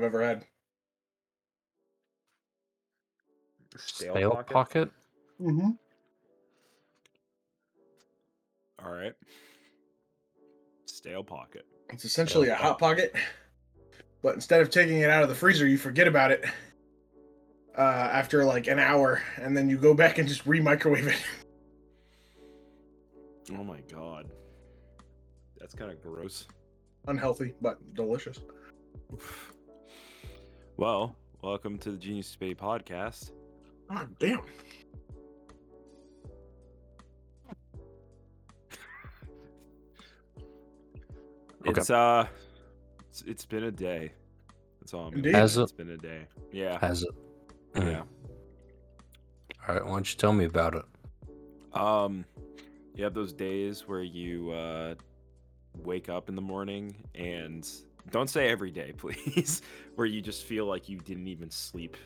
best stale pocket I've ever had. Stale, Stale pocket? pocket? Mm-hmm. All right. Stale pocket. It's essentially a Stale hot pocket, but instead of taking it out of the freezer, you forget about it uh, after like an hour, and then you go back and just re-microwave it. Oh my god. That's kind of gross. Unhealthy, but delicious. Well, welcome to the Genius Spade podcast. Oh damn! Okay. It's uh it's, it's been a day. That's all I'm Indeed. Has it? It's been a day. Yeah. Has it? Yeah. All right. Why don't you tell me about it? Um, you have those days where you uh, wake up in the morning and don't say every day, please, where you just feel like you didn't even sleep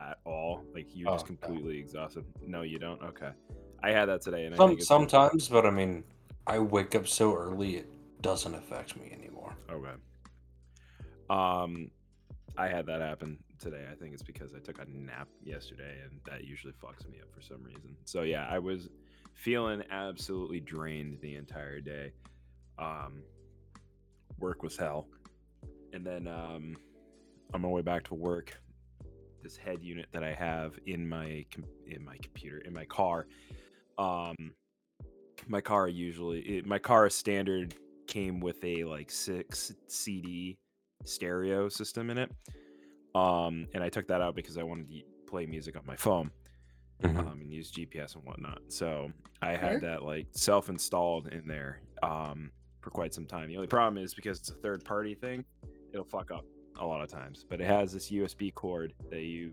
at all, like you're just Oh, no. completely exhausted. No, you don't. Okay, I had that today, and Some, sometimes, but I mean, I wake up so early it doesn't affect me anymore. Okay. Um, I had that happen today. I think it's because I took a nap yesterday, and that usually fucks me up for some reason. So yeah, I was feeling absolutely drained the entire day. Um, work was hell, and then um, on my way back to work, this head unit that I have in my com- in my computer in my car, um, my car usually it, my car standard came with a like six CD stereo system in it. Um, and I took that out because I wanted to play music on my phone Mhm. um, and use GPS and whatnot. So I had that like self-installed in there um, for quite some time. The only problem is because it's a third-party thing, it'll fuck up a lot of times. But it has this USB cord that you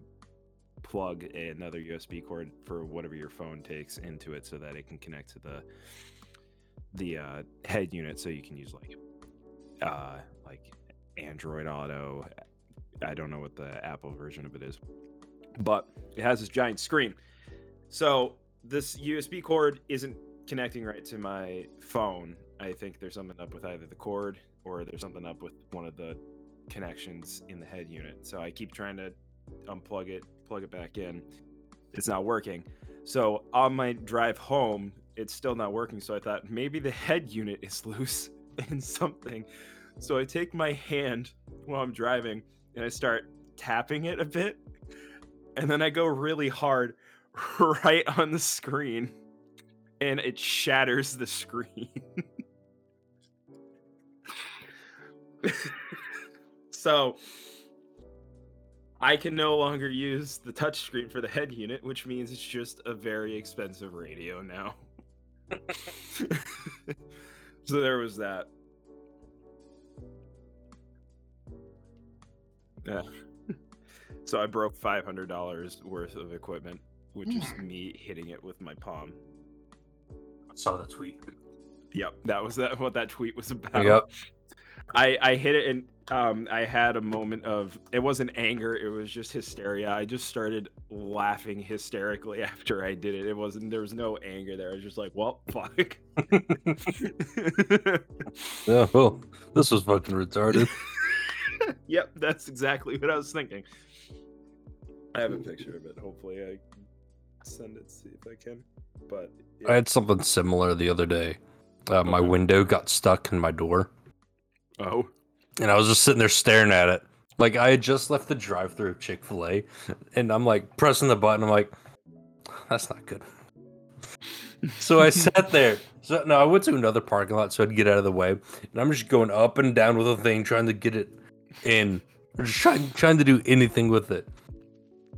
plug another USB cord for whatever your phone takes into it, so that it can connect to the the uh, head unit, so you can use like uh, like Android Auto. I don't know what the Apple version of it is, but it has this giant screen. So this USB cord isn't connecting right to my phone. I think there's something up with either the cord or there's something up with one of the connections in the head unit. So I keep trying to unplug it, plug it back in. It's not working. So on my drive home, it's still not working. So I thought maybe the head unit is loose in something. So I take my hand while I'm driving and I start tapping it a bit. And then I go really hard right on the screen and it shatters the screen. so I can no longer use the touchscreen for the head unit, which means it's just a very expensive radio now. so there was that. Yeah. So I broke five hundred dollars worth of equipment, which is me hitting it with my palm. I saw the tweet. Yep, that was that what that tweet was about. Yep. I I hit it and um I had a moment of it wasn't anger, it was just hysteria. I just started laughing hysterically after I did it. It wasn't there was no anger there. I was just like, well, fuck. Yeah, well, this was fucking retarded. yep, that's exactly what I was thinking. I have a picture of it. Hopefully, I send it. See if I can. But I had something similar the other day. Uh, my window got stuck in my door, oh, and I was just sitting there staring at it. Like I had just left the drive-through of Chick Fil A, and I'm like pressing the button. I'm like, that's not good. So I sat there. So no, I went to another parking lot so I'd get out of the way, and I'm just going up and down with a thing, trying to get it in, or just trying trying to do anything with it.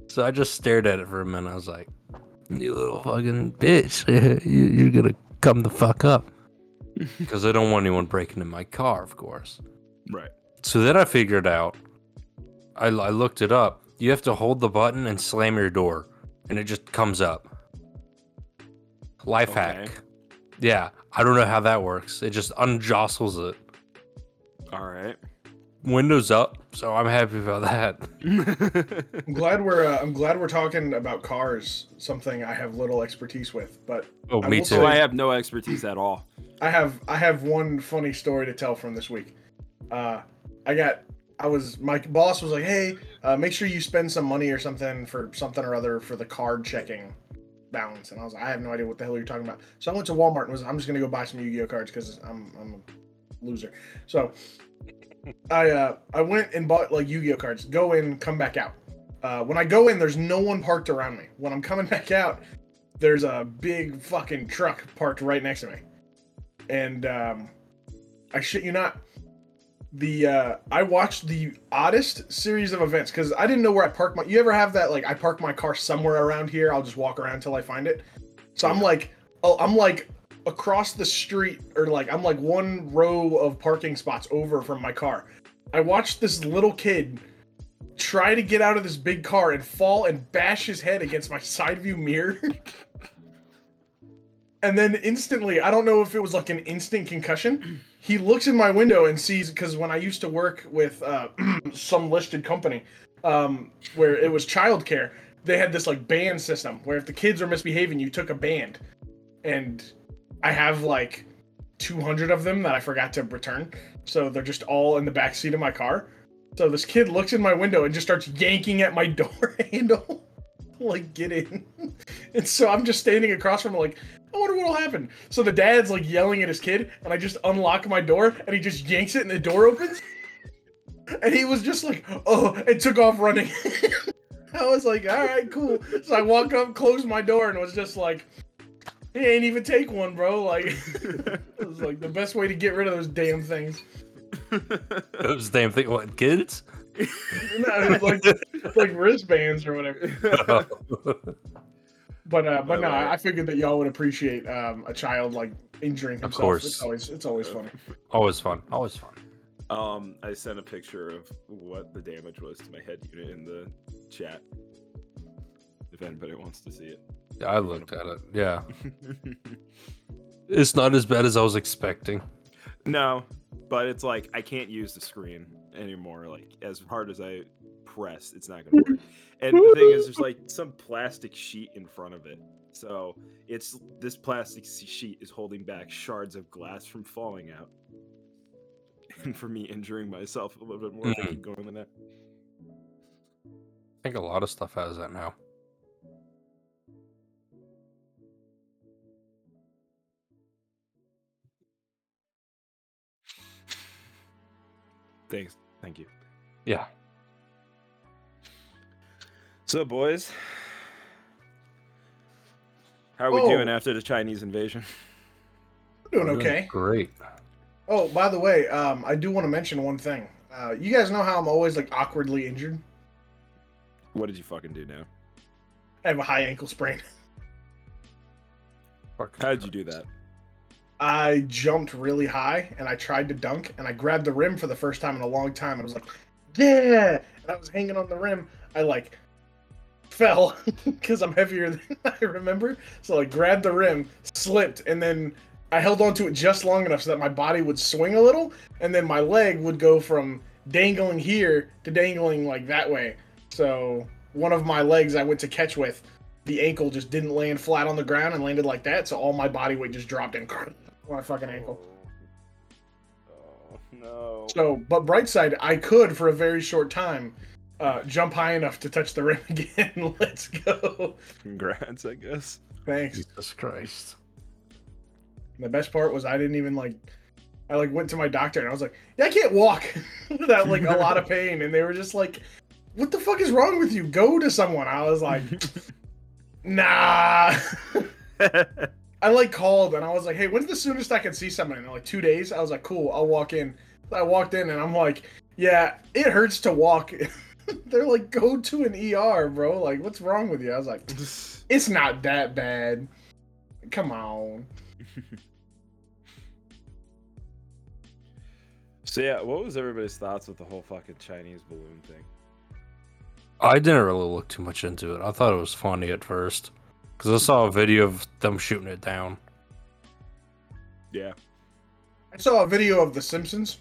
So I just stared at it for a minute. I was like, "You little fucking bitch, you, you're gonna come the fuck up," because I don't want anyone breaking in my car, of course. right. So then I figured out. I, I looked it up. You have to hold the button and slam your door, and it just comes up. Life Okay. hack. Yeah, I don't know how that works. It just unjostles it. All right. Windows up, so I'm happy about that. I'm glad we're uh, I'm glad we're talking about cars, something I have little expertise with. But Oh, I me too. so I have no expertise at all. I have I have one funny story to tell from this week. Uh, I got I was my boss was like, "Hey, uh, make sure you spend some money or something for something or other for the card checking balance." And I was like, "I have no idea what the hell you're talking about." So I went to Walmart and was, "I'm just gonna go buy some Yu-Gi-Oh cards because I'm I'm a loser." So I uh I went and bought like Yu-Gi-Oh cards. Go in, come back out. Uh, when I go in, there's no one parked around me. When I'm coming back out, there's a big fucking truck parked right next to me, and um, I shit you not the uh I watched the oddest series of events because I didn't know where I parked my you ever have that like I park my car somewhere around here, I'll just walk around till I find it. So I'm like oh I'm like across the street or like I'm like one row of parking spots over from my car. I watched this little kid try to get out of this big car and fall and bash his head against my side view mirror. and then instantly, I don't know if it was like an instant concussion he looks in my window and sees because when I used to work with uh, some listed company um, where it was childcare, they had this like band system where if the kids are misbehaving, you took a band, and I have like 200 of them that I forgot to return, so they're just all in the back seat of my car. So this kid looks in my window and just starts yanking at my door handle, like get in. and so I'm just standing across from him, like, I wonder what'll happen. So the dad's like yelling at his kid, and I just unlock my door, and he just yanks it, and the door opens. And he was just like, oh, and took off running. I was like, all right, cool. So I walk up, closed my door, and was just like, he ain't even take one, bro. Like, it was like the best way to get rid of those damn things. Those damn thing. What kids? no, it was like like wristbands or whatever. But uh, but no, Right. I figured that y'all would appreciate um, a child like injuring himself. Of course. It's always it's always funny. always fun. Always fun. Um, I sent a picture of what the damage was to my head unit in the chat. If anybody wants to see it. Yeah, I looked at it. Yeah, it's not as bad as I was expecting. no, but it's like I can't use the screen anymore. Like as hard as I press, it's not gonna work. And the thing is, there's like some plastic sheet in front of it. So it's this plastic sheet is holding back shards of glass from falling out. And for me injuring myself a little bit more, I Mhm. keep going with that. I think a lot of stuff has that now. Thanks. Thank you. Yeah. So, boys, how are we Oh. doing after the Chinese invasion? Doing We're doing okay. Great. Oh, by the way, um, I do want to mention one thing. Uh, you guys know how I'm always like awkwardly injured. What did you fucking do now? I have a high ankle sprain. Fuck. How did you do that? I jumped really high and I tried to dunk and I grabbed the rim for the first time in a long time and I was like, yeah. And I was hanging on the rim. I like fell because I'm heavier than I remember. So I grabbed the rim, slipped, and then I held onto it just long enough so that my body would swing a little, and then my leg would go from dangling here to dangling like that way. So one of my legs I went to catch with, the ankle just didn't land flat on the ground and landed like that, so all my body weight just dropped in my fucking ankle. Oh, no. So, but bright side, I could for a very short time uh, jump high enough to touch the rim again. Let's go. Congrats, I guess. Thanks. Jesus Christ. And the best part was I didn't even like. I like went to my doctor and I was like, "Yeah, I can't walk without like a lot of pain," and they were just like, "What the fuck is wrong with you? Go to someone." I was like, "Nah." I like called and I was like, "Hey, when's the soonest I can see someone?" And they're like, two days." I was like, "Cool, I'll walk in." I walked in and I'm like, "Yeah, it hurts to walk." they're like, "Go to an ER, bro. Like, what's wrong with you?" I was like, "It's not that bad. Come on." so yeah, what was everybody's thoughts with the whole fucking Chinese balloon thing? I didn't really look too much into it. I thought it was funny at first because I saw a video of them shooting it down. Yeah. I saw a video of The Simpsons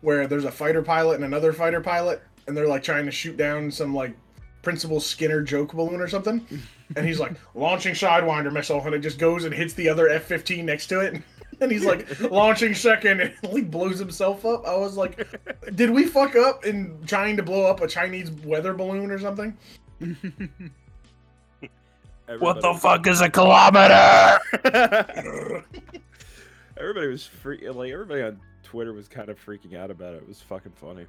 where there's a fighter pilot and another fighter pilot, and they're like trying to shoot down some like Principal Skinner joke balloon or something. And he's like launching Sidewinder missile, and it just goes and hits the other F 15 next to it. and he's like launching second and he blows himself up. I was like, did we fuck up in trying to blow up a Chinese weather balloon or something? What the fuck is a kilometer? everybody was free. Like everybody on Twitter was kind of freaking out about it. It was fucking funny.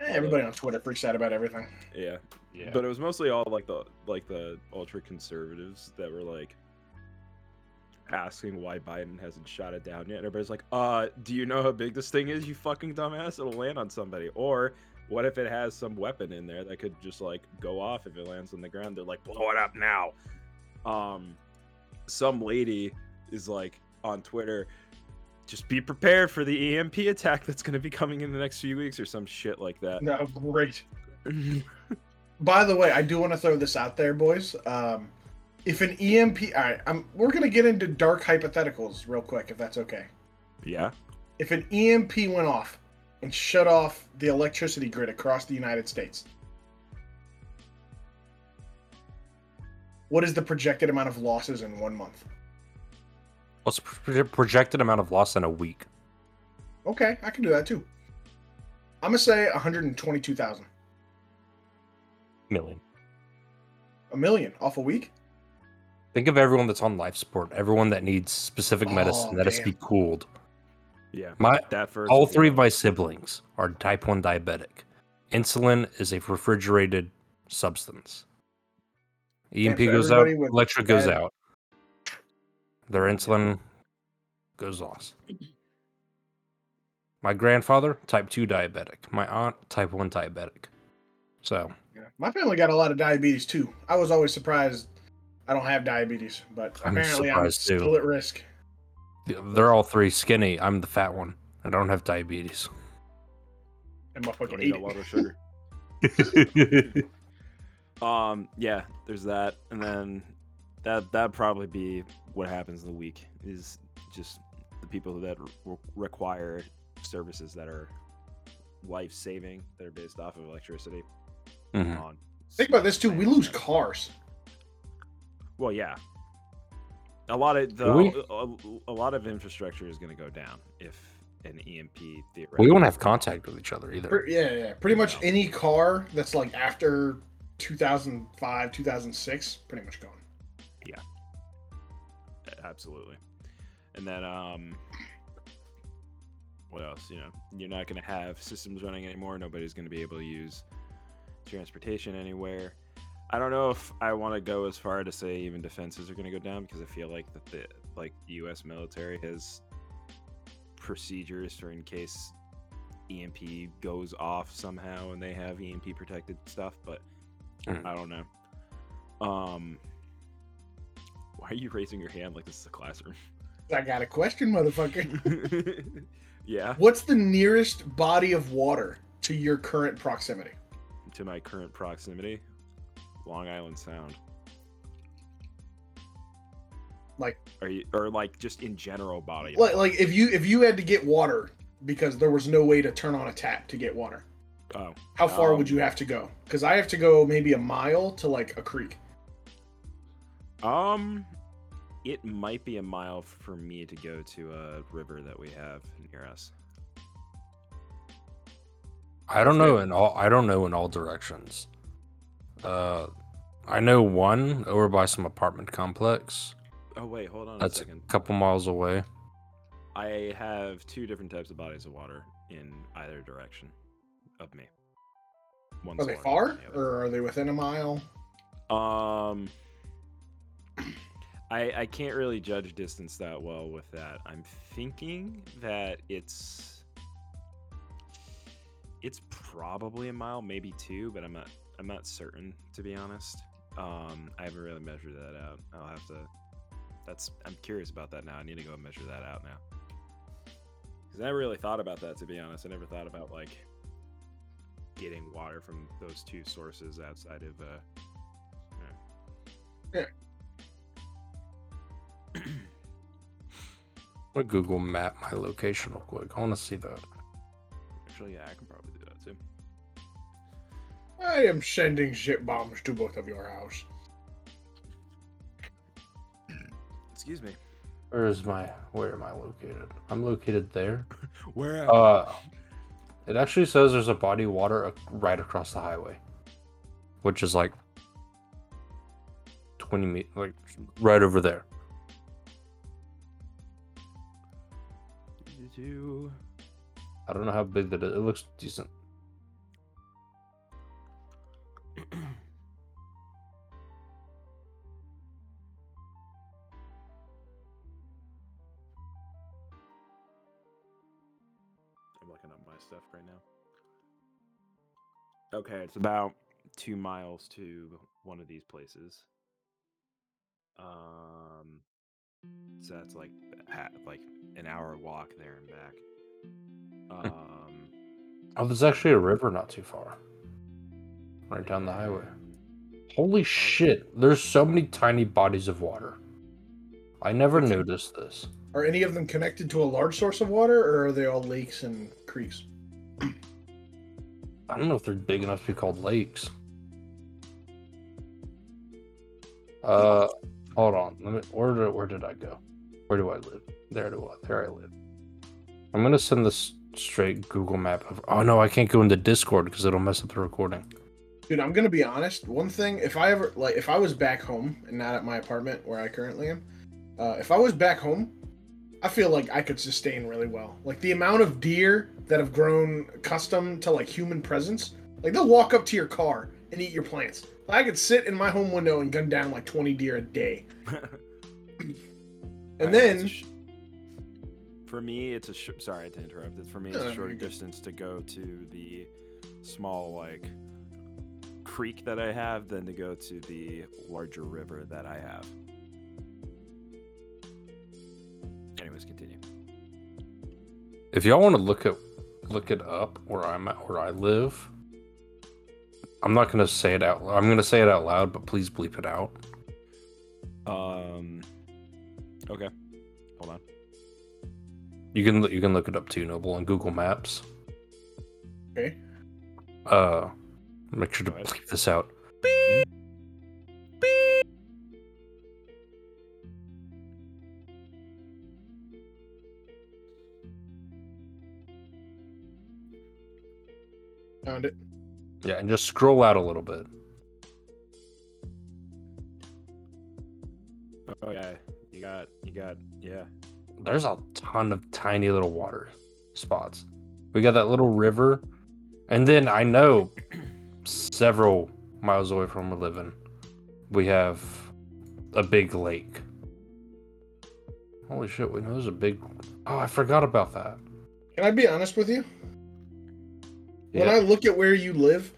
Eh, Everybody on Twitter freaks out about everything. Yeah. Yeah. But it was mostly all like the like the ultra conservatives that were like asking why Biden hasn't shot it down yet. And everybody's like, uh, do you know how big this thing is, you fucking dumbass? It'll land on somebody. Or what if it has some weapon in there that could just like go off if it lands on the ground? They're like, blow it up now. Um some lady is like on Twitter, just be prepared for the EMP attack that's gonna be coming in the next few weeks or some shit like that. No, great. By the way, I do want to throw this out there, boys. Um, if an EMP, all right, I'm, we're gonna get into dark hypotheticals real quick, if that's okay. yeah. If an EMP went off and shut off the electricity grid across the United States, what is the projected amount of losses in one month? What's the projected amount of loss in a week? Okay, I can do that too. I'm gonna say 122,000, Million. a million off a week. Think of everyone that's on life support, everyone that needs specific oh, medicine Oh, that has to be cooled. Yeah. My That first all three of my siblings are type 1 diabetic. Insulin is a refrigerated substance. EMP goes out, everybody electric goes out. Their insulin goes lost. My grandfather, type 2 diabetic. My aunt, type 1 diabetic. So, Yeah. My family got a lot of diabetes too. I was always surprised I don't have diabetes, but I'm apparently I'm surprised, too. still at risk. they're all three skinny. I'm the fat one. I don't have diabetes. And my fucking Don't eat eat a lot of sugar. Um, yeah, there's that, and then that that'd probably be what happens in the week is just the people that re- require services that are life saving that are based off of electricity. Mhm. On Think about this too. We lose cars. Well, yeah. A lot of the we? a, a lot of infrastructure is going to go down if an EMP theoretically. We won't have contact with each other either. Yeah, yeah. Pretty much any car that's like after 2005, 2006, pretty much gone. Absolutely. And then um what else? You know you're not going to have systems running anymore. Nobody's going to be able to use transportation anywhere. I don't know if i want to go as far to say even defenses are going to go down because i feel like that the like the us military has procedures for in case emp goes off somehow and they have emp protected stuff but Mhm. i don't know. Um why are you raising your hand like this is a classroom I got a question, motherfucker. yeah What's the nearest body of water to your current proximity? to my current proximity long island sound Like- are you or like just in general body Like, like if you if you had to get water because there was no way to turn on a tap to get water, oh how far Um, would you have to go? Because I have to go maybe a mile to like a creek. Um it might be a mile for me to go to a river that we have near us I don't know in all. I don't know in all directions. Uh, I know one over by some apartment complex. oh wait hold on That's a a couple miles away. i have two different types of bodies of water in either direction of me One's Are they far the or are they within a mile? Um, I I can't really judge distance that well with that. I'm thinking that it's it's probably a mile, maybe two, but I'm not I'm not certain to be honest. Um, I haven't really measured that out. I'll have to. That's I'm curious about that now. I need to go measure that out now. Because I never really thought about that to be honest. I never thought about like getting water from those two sources outside of uh, I'm gonna Google map my location real quick. I want to see that. Actually, yeah, I can probably do that too. I am sending shit bombs to both of your house. Excuse me. Where is my? Where am I located? I'm located there. Where? Uh, it actually says there's a body of water right across the highway, which is like twenty me like right over there. You? I don't know how big that is. It looks decent. I'm looking up my stuff right now. Okay, it's about two miles to one of these places. Um, so that's like ha- like an hour walk there and back. Um, Oh, there's actually a river not too far. Right down the highway. Holy shit! There's so many tiny bodies of water. I never noticed this. Are any of them connected to a large source of water, or are they all lakes and creeks? I don't know if they're big enough to be called lakes. Uh, hold on. Let me. Where did where did I go? Where do I live? There do I there I live. I'm gonna send this straight Google map of. Oh no, I can't go into Discord because it'll mess up the recording. Dude, I'm gonna be honest. One thing, if I ever like, if I was back home and not at my apartment where I currently am, uh, if I was back home, I feel like I could sustain really well. Like the amount of deer that have grown accustomed to like human presence, like they'll walk up to your car and eat your plants. I could sit in my home window and gun down like 20 deer a day. And I- then, sh- for me, it's a sh- sorry to interrupt. It's for me, it's No, a no, shorter distance to go to the small like creek that I have than to go to the larger river that I have. Anyways, continue. If y'all want to look at look it up where I'm at, where I live, I'm not gonna say it out. I'm gonna say it out loud, but please bleep it out. Um. Okay. Hold on. You can you can look it up too, Noble, on Google Maps. okay, Uh, make sure to Go ahead. bleep this out. found it. Yeah, and just scroll out a little bit. Oh yeah, you got you got yeah. There's a ton of tiny little water spots. We got that little river, and then I know several miles away from where we're living, we have a big lake. Holy shit! We know there's a big. Oh, I forgot about that. Can I be honest with you? When Yeah. I look at where you live,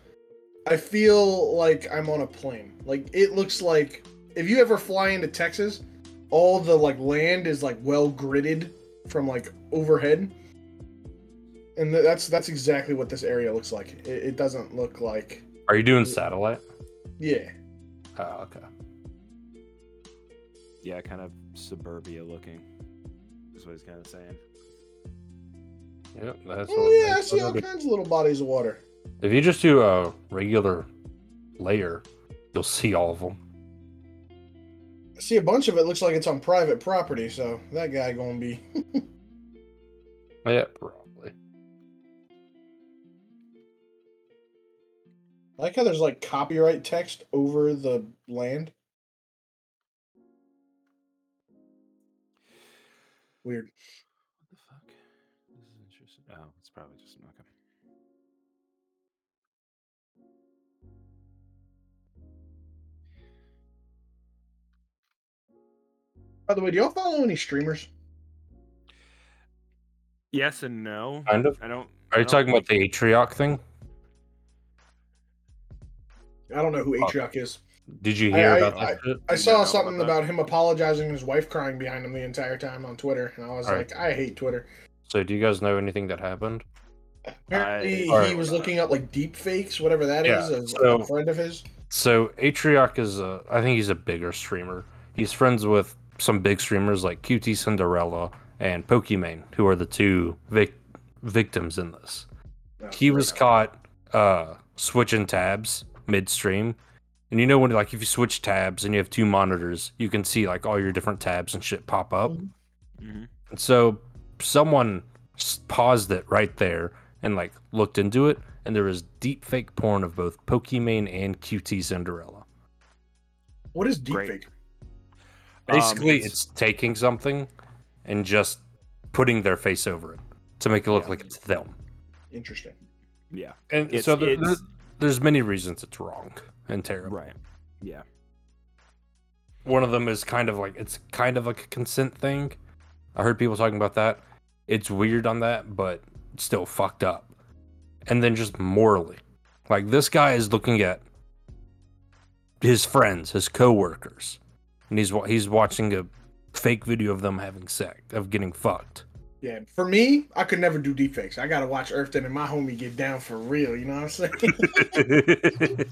I feel like I'm on a plane. Like it looks like if you ever fly into Texas, all the like land is like well gridded from like overhead. And th- that's that's exactly what this area looks like. It, it doesn't look like Are you doing satellite? yeah. Oh, okay. Yeah, kind of suburbia looking. Is what he's kind of saying. Yep, that's. Oh what- yeah, I see all kinds of little bodies of water. If you just do a regular layer, you'll see all of them. I see a bunch of it looks like it's on private property, so that guy gonna be Yeah, probably. I like how there's like copyright text over the land. Weird. By the way, do y'all follow any streamers? Yes and no. Kind of. I don't. Are I you don't talking about the Atrioc thing? I don't know who Atrioc is. Did you hear I- about that I- I saw know about something that? about him apologizing and his wife crying behind him the entire time on Twitter, and I was Alright. like, I hate Twitter. So, do you guys know anything that happened? Apparently, Alright. he was looking up like deep fakes, whatever that is, Yeah, of so- a friend of his. So, Atrioc is a, I think he's a bigger streamer. He's friends with some big streamers like QT Cinderella and Pokimane, who are the two vic- victims in this. No, he was right. caught uh switching tabs midstream and you know when like if you switch tabs and you have two monitors you can see like all your different tabs and shit pop up Mhm. Mhm. And so someone paused it right there and like looked into it, and there was deep fake porn of both Pokimane and QT Cinderella. What is Great. deepfake? Basically, Um, it's taking something and just putting their face over it to make it look Yeah. like it's them. Interesting. yeah, And It's- so there, it's- there- there's many reasons it's wrong and terrible. right. Yeah, One of them is kind of like it's kind of like a consent thing. I heard people talking about that. It's weird on that, but still fucked up. And then just morally, like this guy is looking at his friends, his coworkers, and he's he's watching a fake video of them having sex, of getting fucked. Yeah, for me, I could never do deepfakes. I gotta watch Earthton and my homie get down for real. You know what I'm saying?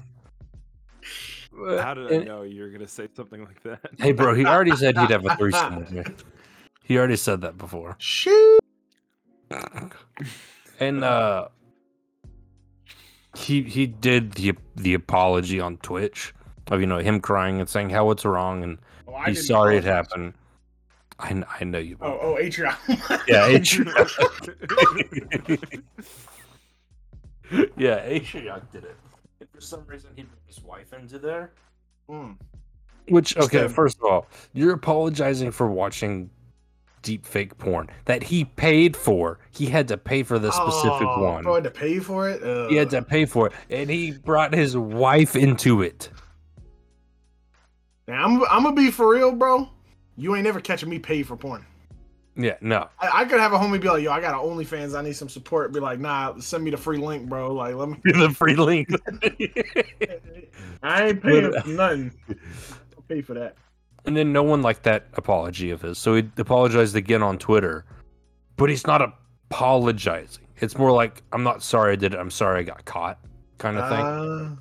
how did I know you were gonna say something like that? Hey, bro, he already said he'd have a threesome with me. He already said that before. Shoot. and uh he he did the the apology on Twitch of you know him crying and saying how it's wrong and Oh, I he's sorry it happened. I, I know you. Oh, oh, Atria. yeah, Atri- yeah, Atriarch did it. And for some reason, he brought his wife into there. Mm. Which okay, first of all, you're apologizing for watching deep fake porn that he paid for. He had to pay for the specific Oh, one. Bro, I had to pay for it. He had to pay for it, and he brought his wife into it. Now, I'm, I'm gonna be for real, bro. You ain't never catching me pay for porn. Yeah, no. I, I could have a homie be like, "Yo, I got an OnlyFans. I need some support." Be like, "Nah, send me the free link, bro. Like, let me." the free link. I ain't paying But- for nothing. Don't pay for that. and then no one liked that apology of his, so he apologized again on Twitter. But he's not apologizing. It's more like, "I'm not sorry I did it. I'm sorry I got caught," kind of thing. Uh,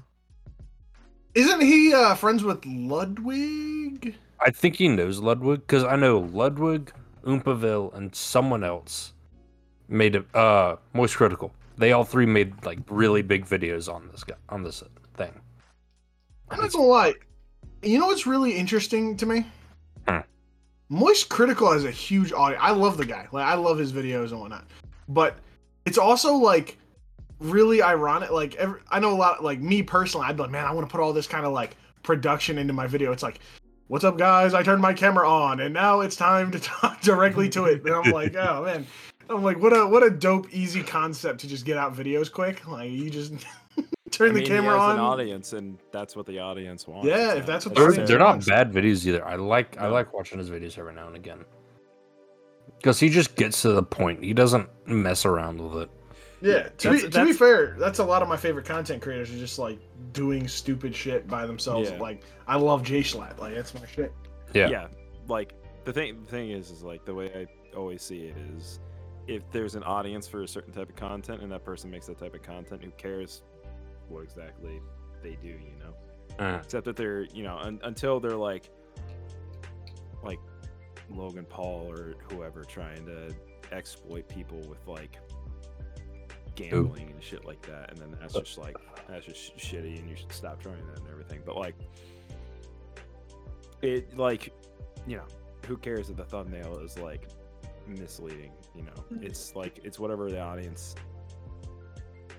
isn't he uh, friends with Ludwig? I think he knows Ludwig because I know Ludwig, Oompaville, and someone else made a uh Moist Critical. They all three made like really big videos on this guy on this thing. I'm not gonna lie. You know what's really interesting to me? Hmm. Moist Critical has a huge audience. I love the guy. Like I love his videos and whatnot. But it's also like really ironic. Like every, I know a lot. Like me personally, I'd be like, man, I want to put all this kind of like production into my video. It's like, what's up, guys? I turned my camera on, and now it's time to talk directly to it. And I'm like, oh man. I'm like, what a what a dope, easy concept to just get out videos quick. Like you just turn I the mean, he camera has on. an audience, and that's what the audience wants. Yeah, if that's what They're, the necessarily- they're not bad videos either. I like I like watching his videos every now and again. Because he just gets to the point. He doesn't mess around with it. Yeah, to, be, to be fair, that's a lot of my favorite content creators are just like doing stupid shit by themselves. Yeah. Like I love Jschlatt, like that's my shit. Yeah. yeah like the thing the thing is is like the way i always see it is if there's an audience for a certain type of content and that person makes that type of content who cares what exactly they do you know Mm. except that they're you know un- until they're like like logan paul or whoever trying to exploit people with like gambling and shit like that and then that's just like that's just shitty and you should stop trying that and everything but like it like you know who cares if the thumbnail is like misleading you know? It's like it's whatever the audience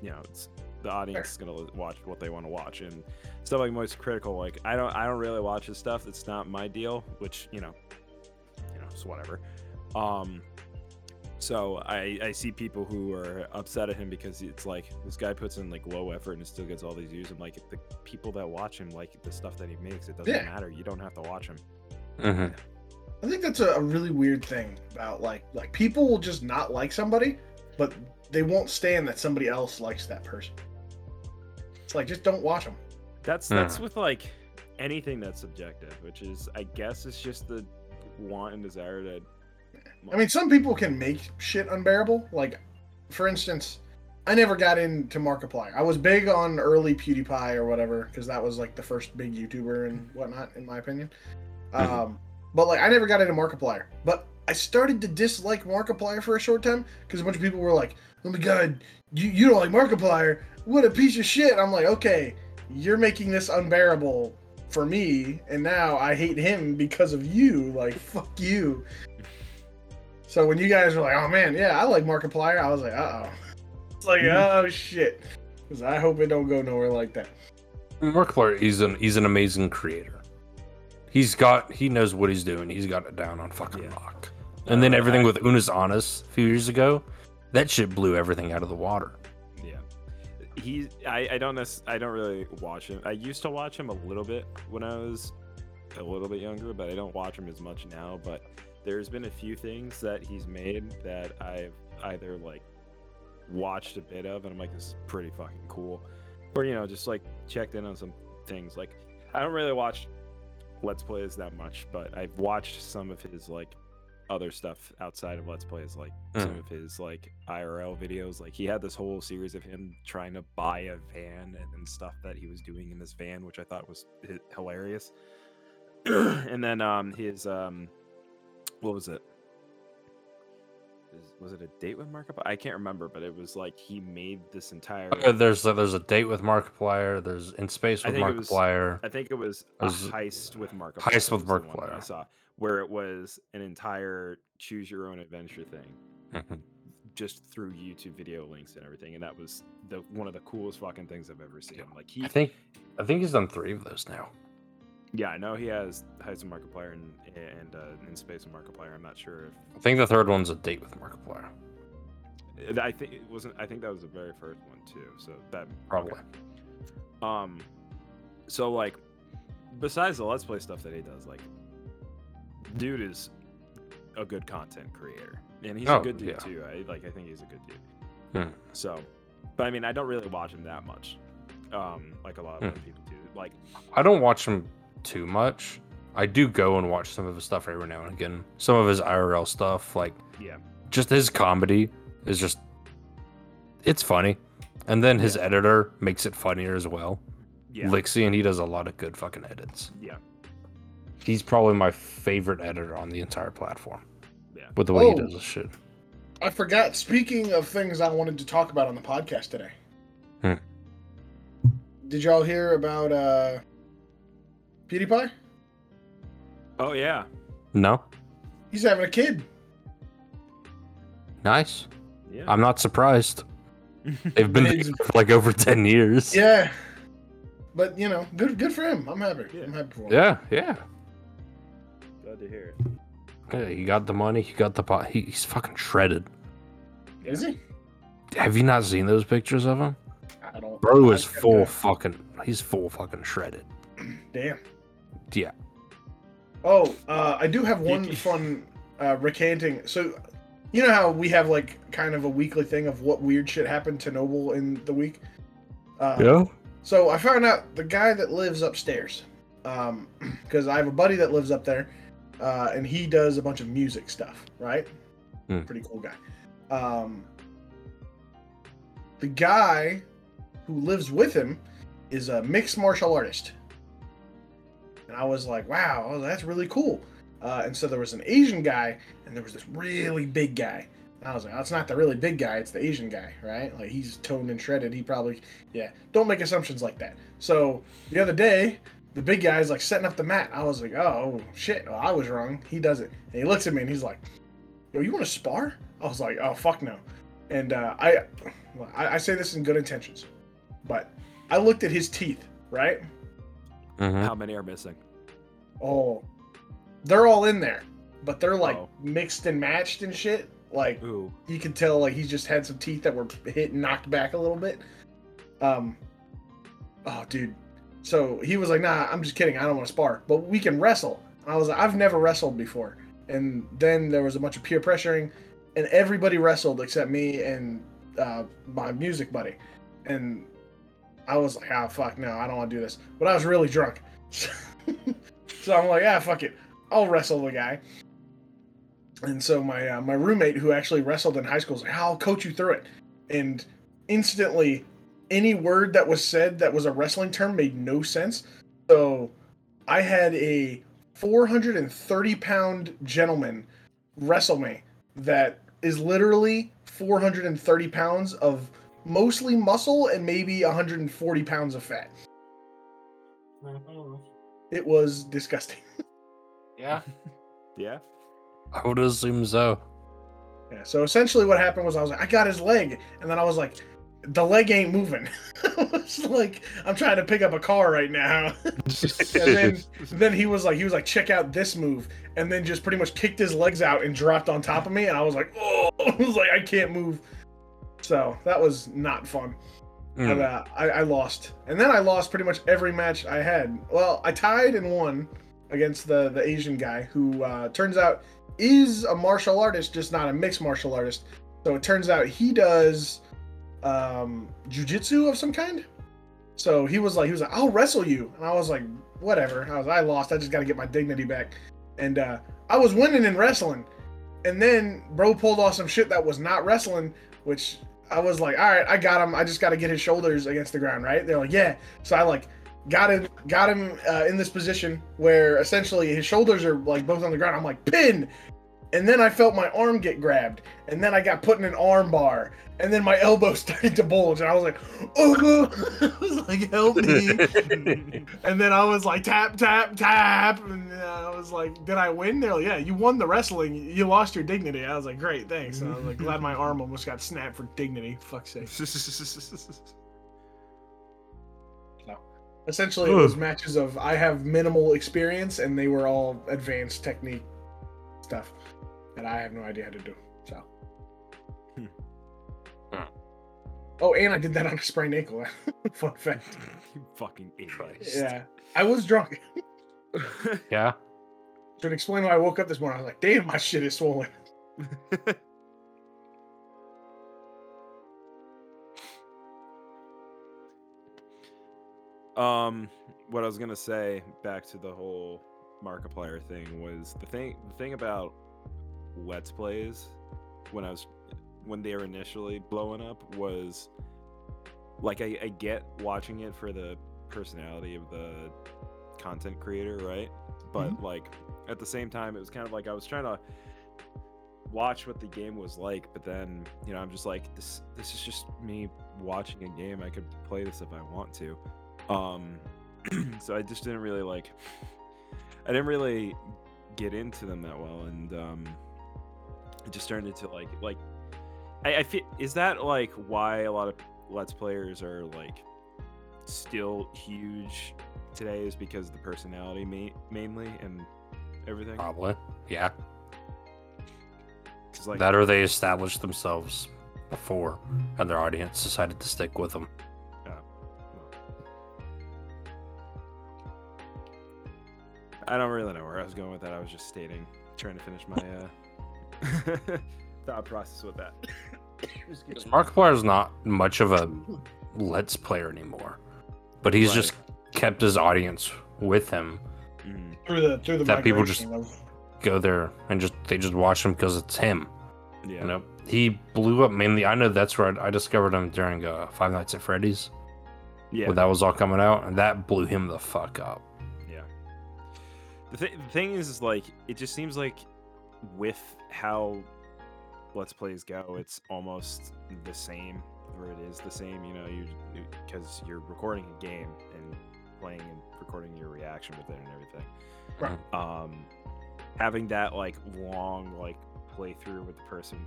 you know it's the audience is gonna watch what they want to watch and stuff like Moist Critical like i don't i don't really watch his stuff it's not my deal which you know you know it's whatever. Um so I, I see people who are upset at him because it's like this guy puts in like low effort and still gets all these views. I'm like the people that watch him like the stuff that he makes. It doesn't Yeah. matter. You don't have to watch him. hmm I think that's a, a really weird thing about like like people will just not like somebody, but they won't stand that somebody else likes that person. It's like just don't watch them. That's Hmm. that's with like anything that's subjective, which is I guess it's just the want and desire to. I mean, some people can make shit unbearable. Like, for instance, I never got into Markiplier. I was big on early PewDiePie or whatever because that was like the first big YouTuber and whatnot, in my opinion. Mhm. Um, but like, I never got into Markiplier. But I started to dislike Markiplier for a short time because a bunch of people were like, "Oh my god, you you don't like Markiplier? What a piece of shit!" I'm like, okay, you're making this unbearable for me, and now I hate him because of you. Like, fuck you. So when you guys were like, "Oh man, yeah, I like Markiplier," I was like, "Uh oh." It's like, Mm-hmm. "Oh shit," because I hope it don't go nowhere like that. Markiplier, he's an he's an amazing creator. He's got he knows what he's doing. He's got it down on fucking Yeah. lock. And then Uh, everything I- with Unus Annus a few years ago, that shit blew everything out of the water. Yeah. He I, I don't nec- I don't really watch him. I used to watch him a little bit when I was a little bit younger, but I don't watch him as much now. But there's been a few things that he's made that I've either like watched a bit of and I'm like, this is pretty fucking cool. Or, you know, just like checked in on some things. Like I don't really watch Let's Plays that much, but I've watched some of his like other stuff outside of Let's Plays, like some Mhm. of his like IRL videos. Like he had this whole series of him trying to buy a van and, and stuff that he was doing in this van, which I thought was hilarious. and then um his um what was it? Was it a date with Markiplier? I can't remember, but it was like he made this entire. Uh, There's there's a date with Markiplier. There's in space with think it was- Markiplier. I think it was a Was- heist with Markiplier. Heist with was the one that I saw where it was an entire choose your own adventure thing. Just through YouTube video links and everything, and that was the one of the coolest fucking things I've ever seen. Like he, I think I think he's done three of those now. Yeah, I know he has Heist with Markiplier and and uh, in Space with Markiplier. I'm not sure if I think the third one's a date with Markiplier. I think it wasn't. I think that was the very first one too. So that Probably. okay. Um, so like, besides the Let's Play stuff that he does, like, dude is a good content creator, and he's Oh, a good dude yeah. too. I like. I think he's a good dude. Hmm. So, but I mean, I don't really watch him that much, um, like a lot of Hmm. other people do. Like, I don't watch him too much. I do go and watch some of his stuff every now and again. Some of his IRL stuff, like yeah, just his comedy is just it's funny. And then his Yeah. editor makes it funnier as well. yeah, Lixian he does a lot of good fucking edits. yeah, He's probably my favorite editor on the entire platform. Yeah. With the way he Oh. does this shit. I forgot. Speaking of things I wanted to talk about on the podcast today. Hmm. Did y'all hear about uh PewDiePie? Oh yeah, No? He's having a kid. Nice. yeah. I'm not surprised. They've been It's- together for like over ten years. Yeah. But you know, good good for him. I'm happy. Yeah. I'm happy for him. Yeah, yeah. Glad to hear it. Yeah, he got the money, he got the pot. He, he's fucking shredded. Is he? Have you not seen those pictures of him? I don't. Bro is full fucking. He's full fucking shredded. Damn. Yeah. Oh, uh, I do have one fun uh, recanting. So, you know how we have like kind of a weekly thing of what weird shit happened to Noble in the week. Uh, Yeah. So I found out the guy that lives upstairs, because I have a buddy that lives up there, uh, and he does a bunch of music stuff. Right? Hmm. Pretty cool guy. Um, the guy who lives with him is a mixed martial artist, and I was like, "Wow, oh, that's really cool." Uh, and so there was an Asian guy, and there was this really big guy. And I was like, "That's not the really big guy; it's the Asian guy, right? Like he's toned and shredded. He probably, yeah. Don't make assumptions like that." So the other day, the big guy's like setting up the mat. I was like, "Oh shit, well, I was wrong." He does it, and he looks at me and he's like, "Yo, you want to spar?" I was like, "Oh fuck no," and uh, I, I, I say this in good intentions, but I looked at his teeth, right? Mhm. How many are missing? Oh, they're all in there, but they're like Oh. mixed and matched and shit. Like Ooh, you can tell, like he's just had some teeth that were hit and knocked back a little bit. Um, oh, dude. So he was like, "Nah, I'm just kidding. I don't want to spar, but we can wrestle." I was like, "I've never wrestled before," and then there was a bunch of peer pressuring, and everybody wrestled except me and uh, my music buddy, and I was like, "Ah, fuck, no, I don't want to do this." But I was really drunk, so I'm like, "Ah, fuck it, I'll wrestle the guy." And so my uh, my roommate, who actually wrestled in high school, was like, "I'll coach you through it," and instantly, any word that was said that was a wrestling term made no sense. So I had a 430 pound gentleman wrestle me that is literally 430 pounds of mostly muscle and maybe 140 pounds of fat. It was disgusting. Yeah. yeah. I would assume so. Yeah. So essentially, what happened was I was like, I got his leg, and then I was like, the leg ain't moving. I was like, I'm trying to pick up a car right now. and then, then he was like, he was like, check out this move, and then just pretty much kicked his legs out and dropped on top of me, and I was like, oh, I was like, I can't move. So that was not fun. Mm. And, uh, I, I lost, and then I lost pretty much every match I had. Well, I tied and won against the the Asian guy, who uh, turns out is a martial artist, just not a mixed martial artist. So it turns out he does um jujitsu of some kind. So he was like, he was like, I'll wrestle you, and I was like, whatever. I was, I lost. I just got to get my dignity back, and uh, I was winning in wrestling, and then bro pulled off some shit that was not wrestling, which I was like, all right, I got him. I just got to get his shoulders against the ground, right? They're like, yeah. So I like got him, got him uh, in this position where essentially his shoulders are like both on the ground. I'm like pin, and then I felt my arm get grabbed, and then I got put in an arm bar, and then my elbow started to bulge, and I was like, oh, I was like, help me. And then I was like, tap, tap, tap. And I was like, did I win? They're like, yeah, you won the wrestling. You lost your dignity. I was like, great, thanks. And I was like, glad my arm almost got snapped for dignity. Fuck's sake. Essentially, it was matches of I have minimal experience, and they were all advanced technique stuff that I have no idea how to do. So. Hmm. Huh. Oh, and I did that on a sprained ankle. Fun fact. you fucking idiot. Yeah, I was drunk. Yeah. To explain why I woke up this morning, I was like, "Damn, my shit is swollen." um, what I was gonna say back to the whole Markiplier thing was the thing. The thing about Let's Plays when I was when they were initially blowing up was like I, I get watching it for the personality of the content creator, right? But like at the same time, it was kind of like I was trying to watch what the game was like, but then you know I'm just like this. This is just me watching a game. I could play this if I want to. Um, so I just didn't really like. I didn't really get into them that well, and um, it just turned into like like. I, I feel is that like why a lot of let's players are like still huge today is because of the personality ma- mainly and everything. Probably. Yeah. like that or they established themselves before and their audience decided to stick with them. I don't really know where I was going with that. I was just stating, trying to finish my uh, thought process with that. Because Markiplier is not much of a Let's player anymore, but he's Right. just kept his audience with him. Mhm. Through the through the That people just- of- Go there and just they just watch him because it's him. Yeah. You know, he blew up mainly. I know that's where I, I discovered him during uh, Five Nights at Freddy's Yeah. when that was all coming out, and that blew him the fuck up. Yeah. The, th- the thing is, is, like, it just seems like with how Let's Plays go, it's almost the same, or it is the same, you know, you because you're recording a game and playing and recording your reaction with it and everything. Right. Um, having that like long like playthrough with the person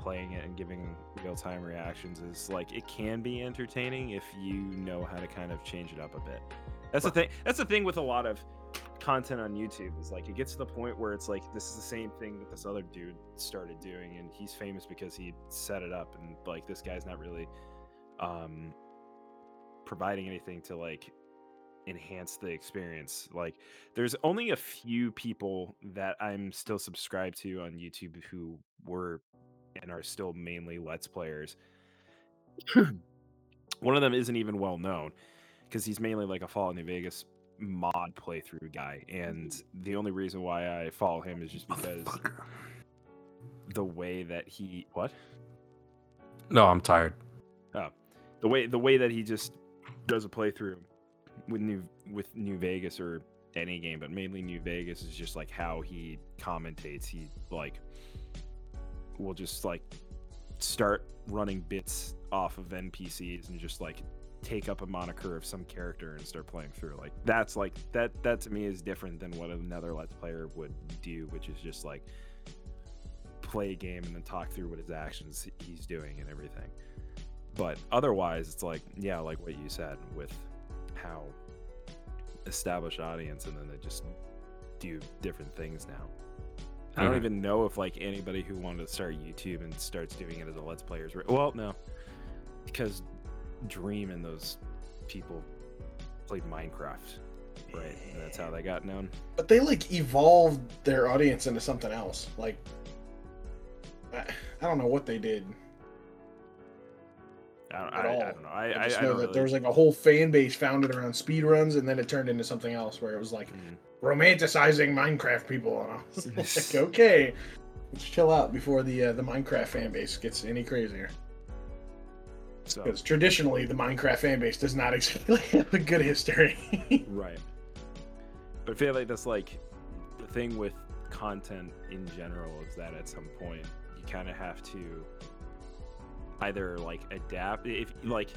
playing it and giving real time reactions is like it can be entertaining if you know how to kind of change it up a bit. That's the thing. That's the thing with a lot of content on YouTube is like it gets to the point where it's like this is the same thing that this other dude started doing and he's famous because he set it up and like this guy's not really um providing anything to like enhance the experience. Like there's only a few people that I'm still subscribed to on YouTube who were and are still mainly Let's Players. One of them isn't even well known because he's mainly like a Fallout New Vegas mod playthrough guy, and the only reason why I follow him is just because the way that he what No, I'm tired. Oh, the way the way that he just does a playthrough with new with New Vegas or any game, but mainly New Vegas is just like how he commentates. He like will just like start running bits off of NPCs and just like take up a moniker of some character and start playing through. Like that's like that that to me is different than what another let's player would do, which is just like play a game and then talk through what his actions he's doing and everything. But otherwise, it's like yeah, like what you said with how established audience and then they just do different things now. I don't Mhm. even know if like anybody who wanted to start YouTube and starts doing it as a let's player players. Well, no, because Dream and those people played Minecraft, right? And that's how they got known. But they like evolved their audience into something else. Like, I, I don't know what they did. I don't, I, I don't know. I, I, just know that really. there was like a whole fan base founded around speedruns, and then it turned into something else where it was like Mm. romanticizing Minecraft people. And I was like, okay, let's chill out before the uh, the Minecraft fan base gets any crazier. So Because traditionally, the Minecraft fan base does not exactly have a good history. right, but I feel like that's like the thing with content in general is that at some point you kind of have to either like adapt if like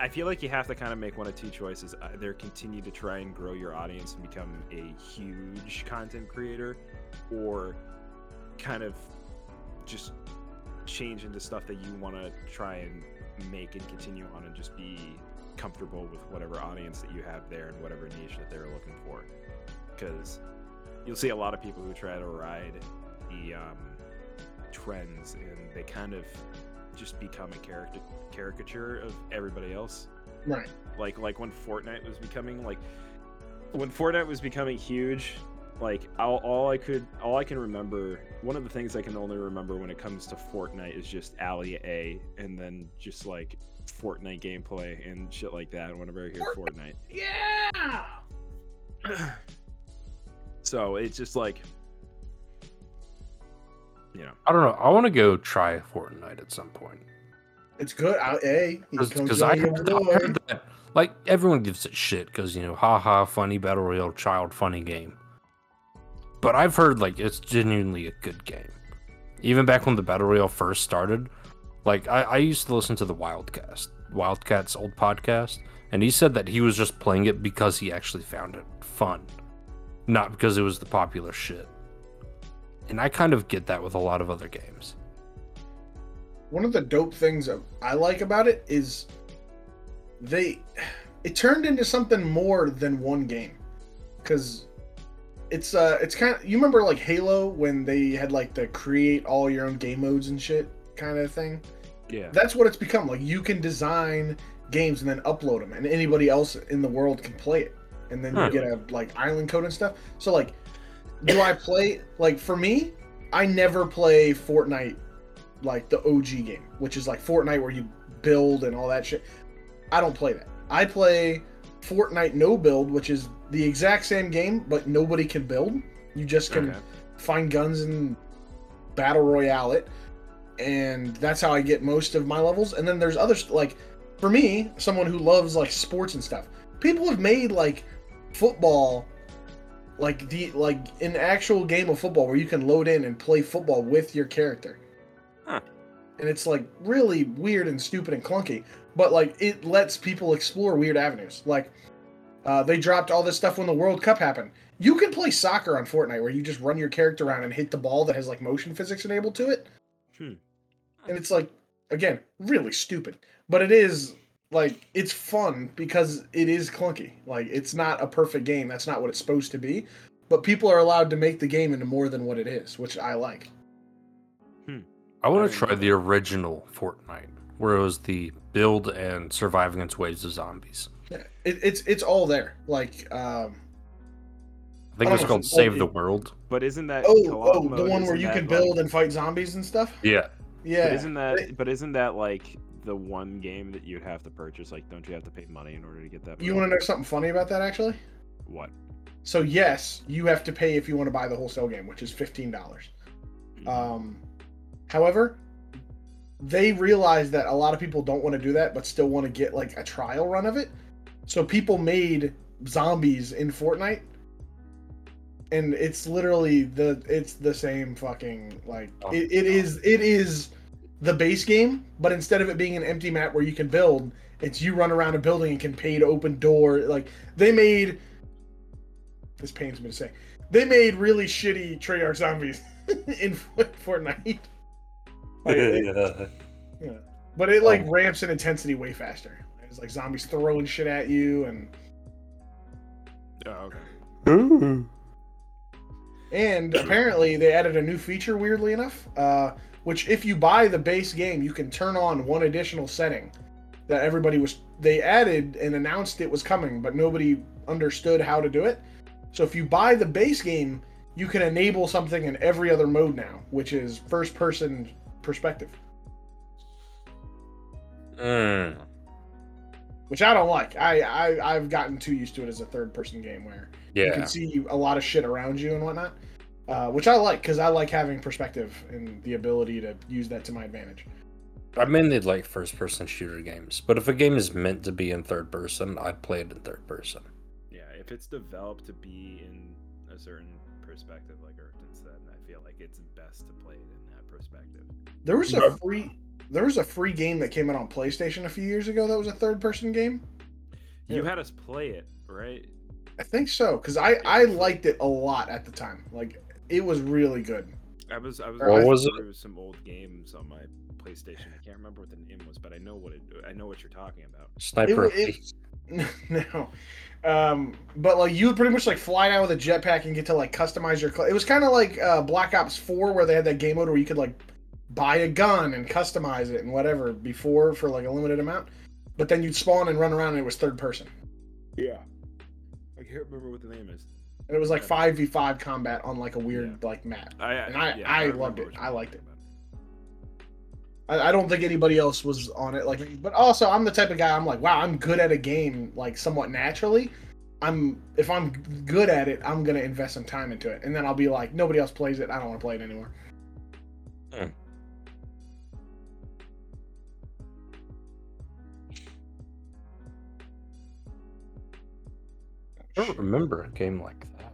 I feel like you have to kind of make one of two choices. Either continue to try and grow your audience and become a huge content creator, or kind of just change into stuff that you want to try and make and continue on and just be comfortable with whatever audience that you have there and whatever niche that they're looking for. Because you'll see a lot of people who try to ride the um, trends and they kind of just become a character caricature of everybody else right. like like when Fortnite was becoming like when Fortnite was becoming huge like all, all I could all I can remember one of the things I can only remember when it comes to Fortnite is just Ali A and then just like Fortnite gameplay and shit like that whenever I hear Fortnite. Yeah. So it's just like you know I don't know. I want to go try Fortnite at some point It's good. I, hey, because I, heard- I heard that like everyone gives it shit because you know, haha, funny battle royale child funny game. But I've heard like it's genuinely a good game. Even back when the battle royale first started, like I, I used to listen to the Wildcast, Wildcat's old podcast, and he said that he was just playing it because he actually found it fun, not because it was the popular shit. And I kind of get that with a lot of other games. one of the dope things I like about it is they it turned into something more than one game because it's uh it's kind of you remember like Halo when they had like the create all your own game modes and shit kind of thing? Yeah. That's what it's become like you can design games and then upload them and anybody else in the world can play it. And then Huh. you get a like island code and stuff. So like do i play like for me i never play fortnite like the og game which is like fortnite where you build and all that shit. I don't play that. I play fortnite no build which is the exact same game but nobody can build you just can Okay. find guns and battle royale it and that's how i get most of my levels and then there's others like for me someone who loves like sports and stuff people have made like football like the like an actual game of football where you can load in and play football with your character Huh. and it's like really weird and stupid and clunky but like it lets people explore weird avenues like uh, they dropped all this stuff when the world cup happened. You can play soccer on fortnite where you just run your character around and hit the ball that has like motion physics enabled to it. Hmm. and it's like again really stupid. But it is like it's fun because it is clunky. Like it's not a perfect game. That's not what it's supposed to be. But people are allowed to make the game into more than what it is which i like. I want didn't to try the original Fortnite, where it was the build and survive against waves of zombies. Yeah, it, it's it's all there like um I think I it was know called Save the World. But isn't that oh co-op oh the one where isn't you that, can like- build and fight zombies and stuff Yeah, yeah But isn't that but isn't that like the one game that you'd have to purchase? Like, don't you have to pay money in order to get that? you want to know something funny about that actually what? so yes you have to pay if you want to buy the wholesale game which is $15 Mm-hmm. Um, however, they realize that a lot of people don't want to do that, but still want to get like a trial run of it. So people made zombies in Fortnite, and it's literally the it's the same fucking like Oh, it, it is it is the base game, but instead of it being an empty map where you can build, it's you run around a building and can pay to open door. Like they made. This pains me to say. They made really shitty Treyarch zombies. in Fortnite. Like, it- yeah. but it like Oh. ramps in intensity way faster. It's like zombies throwing shit at you, and Oh, okay. and apparently they added a new feature. Weirdly enough, uh, which if you buy the base game, you can turn on one additional setting that everybody was they added and announced it was coming, but nobody understood how to do it. So if you buy the base game, you can enable something in every other mode now, which is first person perspective, Mm. Which I don't like. I, I I've gotten too used to it as a third person game where yeah. you can see a lot of shit around you and whatnot, uh, which I like because I like having perspective and the ability to use that to my advantage. I mainly like first person shooter games, but if a game is meant to be in third person, I'd play it in third person. Yeah, if it's developed to be in a certain perspective, like Earthton said, I feel like it's best to play it in that perspective. There was a free there was a free game that came out on PlayStation a few years ago that was a third person game. You Yeah. had us play it, right? I think so because I I liked it a lot at the time. Like it was really good. I was I was What was it? through some old games on my PlayStation. I can't remember what the name was, but I know what it. I know what you're talking about. Sniper. It- it- no. Um, but like you would pretty much like fly down with a jetpack and get to like customize your. Cl- it was kind of like uh, Black Ops Four, where they had that game mode where you could like buy a gun and customize it and whatever before for like a limited amount. But then you'd spawn and run around and it was third person, Yeah. I can't remember what the name is. and it was like five v five combat on like a weird like map. I And I- yeah, I remember loved it. I liked it. I, I don't think anybody else was on it like. But also, I'm the type of guy. I'm like, wow, I'm good at a game like somewhat naturally. I'm if I'm good at it, I'm gonna invest some time into it, and then I'll be like, nobody else plays it. I don't want to play it anymore. Hmm. I don't remember a game like that.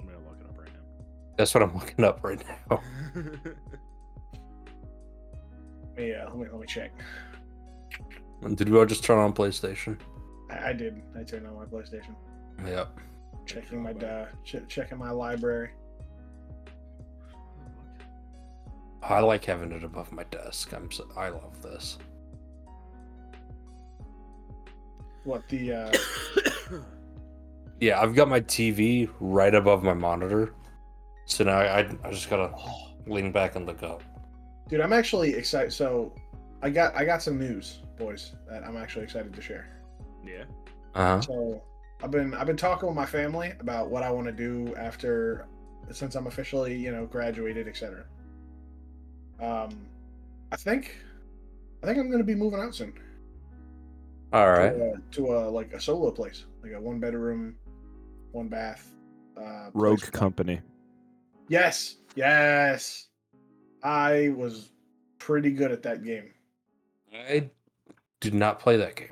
I'm gonna look it up right now. That's what I'm looking up right now. now. Yeah, let me let me check. Did we all just turn on PlayStation? I, I did. I turned on my PlayStation, Yep. checking my uh, ch- checking my library. I like having it above my desk. I'm so, I love this. What the? uh Yeah, I've got my TV right above my monitor, so now I I just gotta lean back and look up. Dude, I'm actually excited. So, I got I got some news, boys, that I'm actually excited to share. yeah. Uh huh. So I've been I've been talking with my family about what I want to do after since I'm officially you know graduated, etc. Um, I think I think I'm gonna be moving out soon All right. to, a, to a like a solo place, like a one bedroom, one bath. Uh, Rogue place. Company. Yes, yes. I was pretty good at that game. I did not play that game.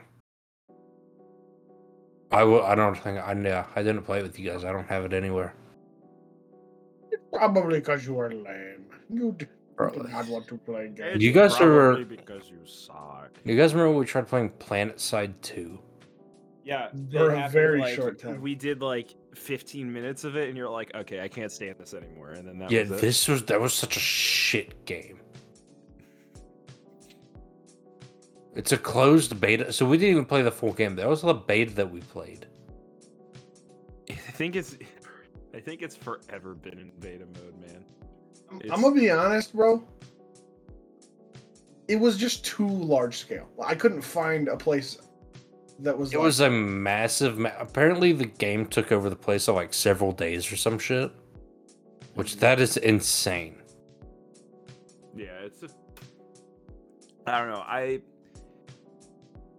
I will. I don't think I yeah. I didn't play it with you guys. I don't have it anywhere. Probably because you are lame. You d- Probably. did not want to play games. You guys are- Probably because you suck. You guys remember when we tried playing PlanetSide Two? Yeah, For a very like, short time. We did like 15 minutes of it, and you're like, okay, I can't stand this anymore. And then that Yeah, was it. this was that was such a shit game. It's a closed beta, so we didn't even play the full game. That was the beta that we played. I think it's, I think it's forever been in beta mode, man. I'm, It's- I'm gonna be honest, bro. It was just too large scale. I couldn't find a place that was. It like- was a massive. Ma- Apparently, the game took over the place of like several days or some shit, which mm-hmm. that is insane. Yeah, it's a. I don't know. I.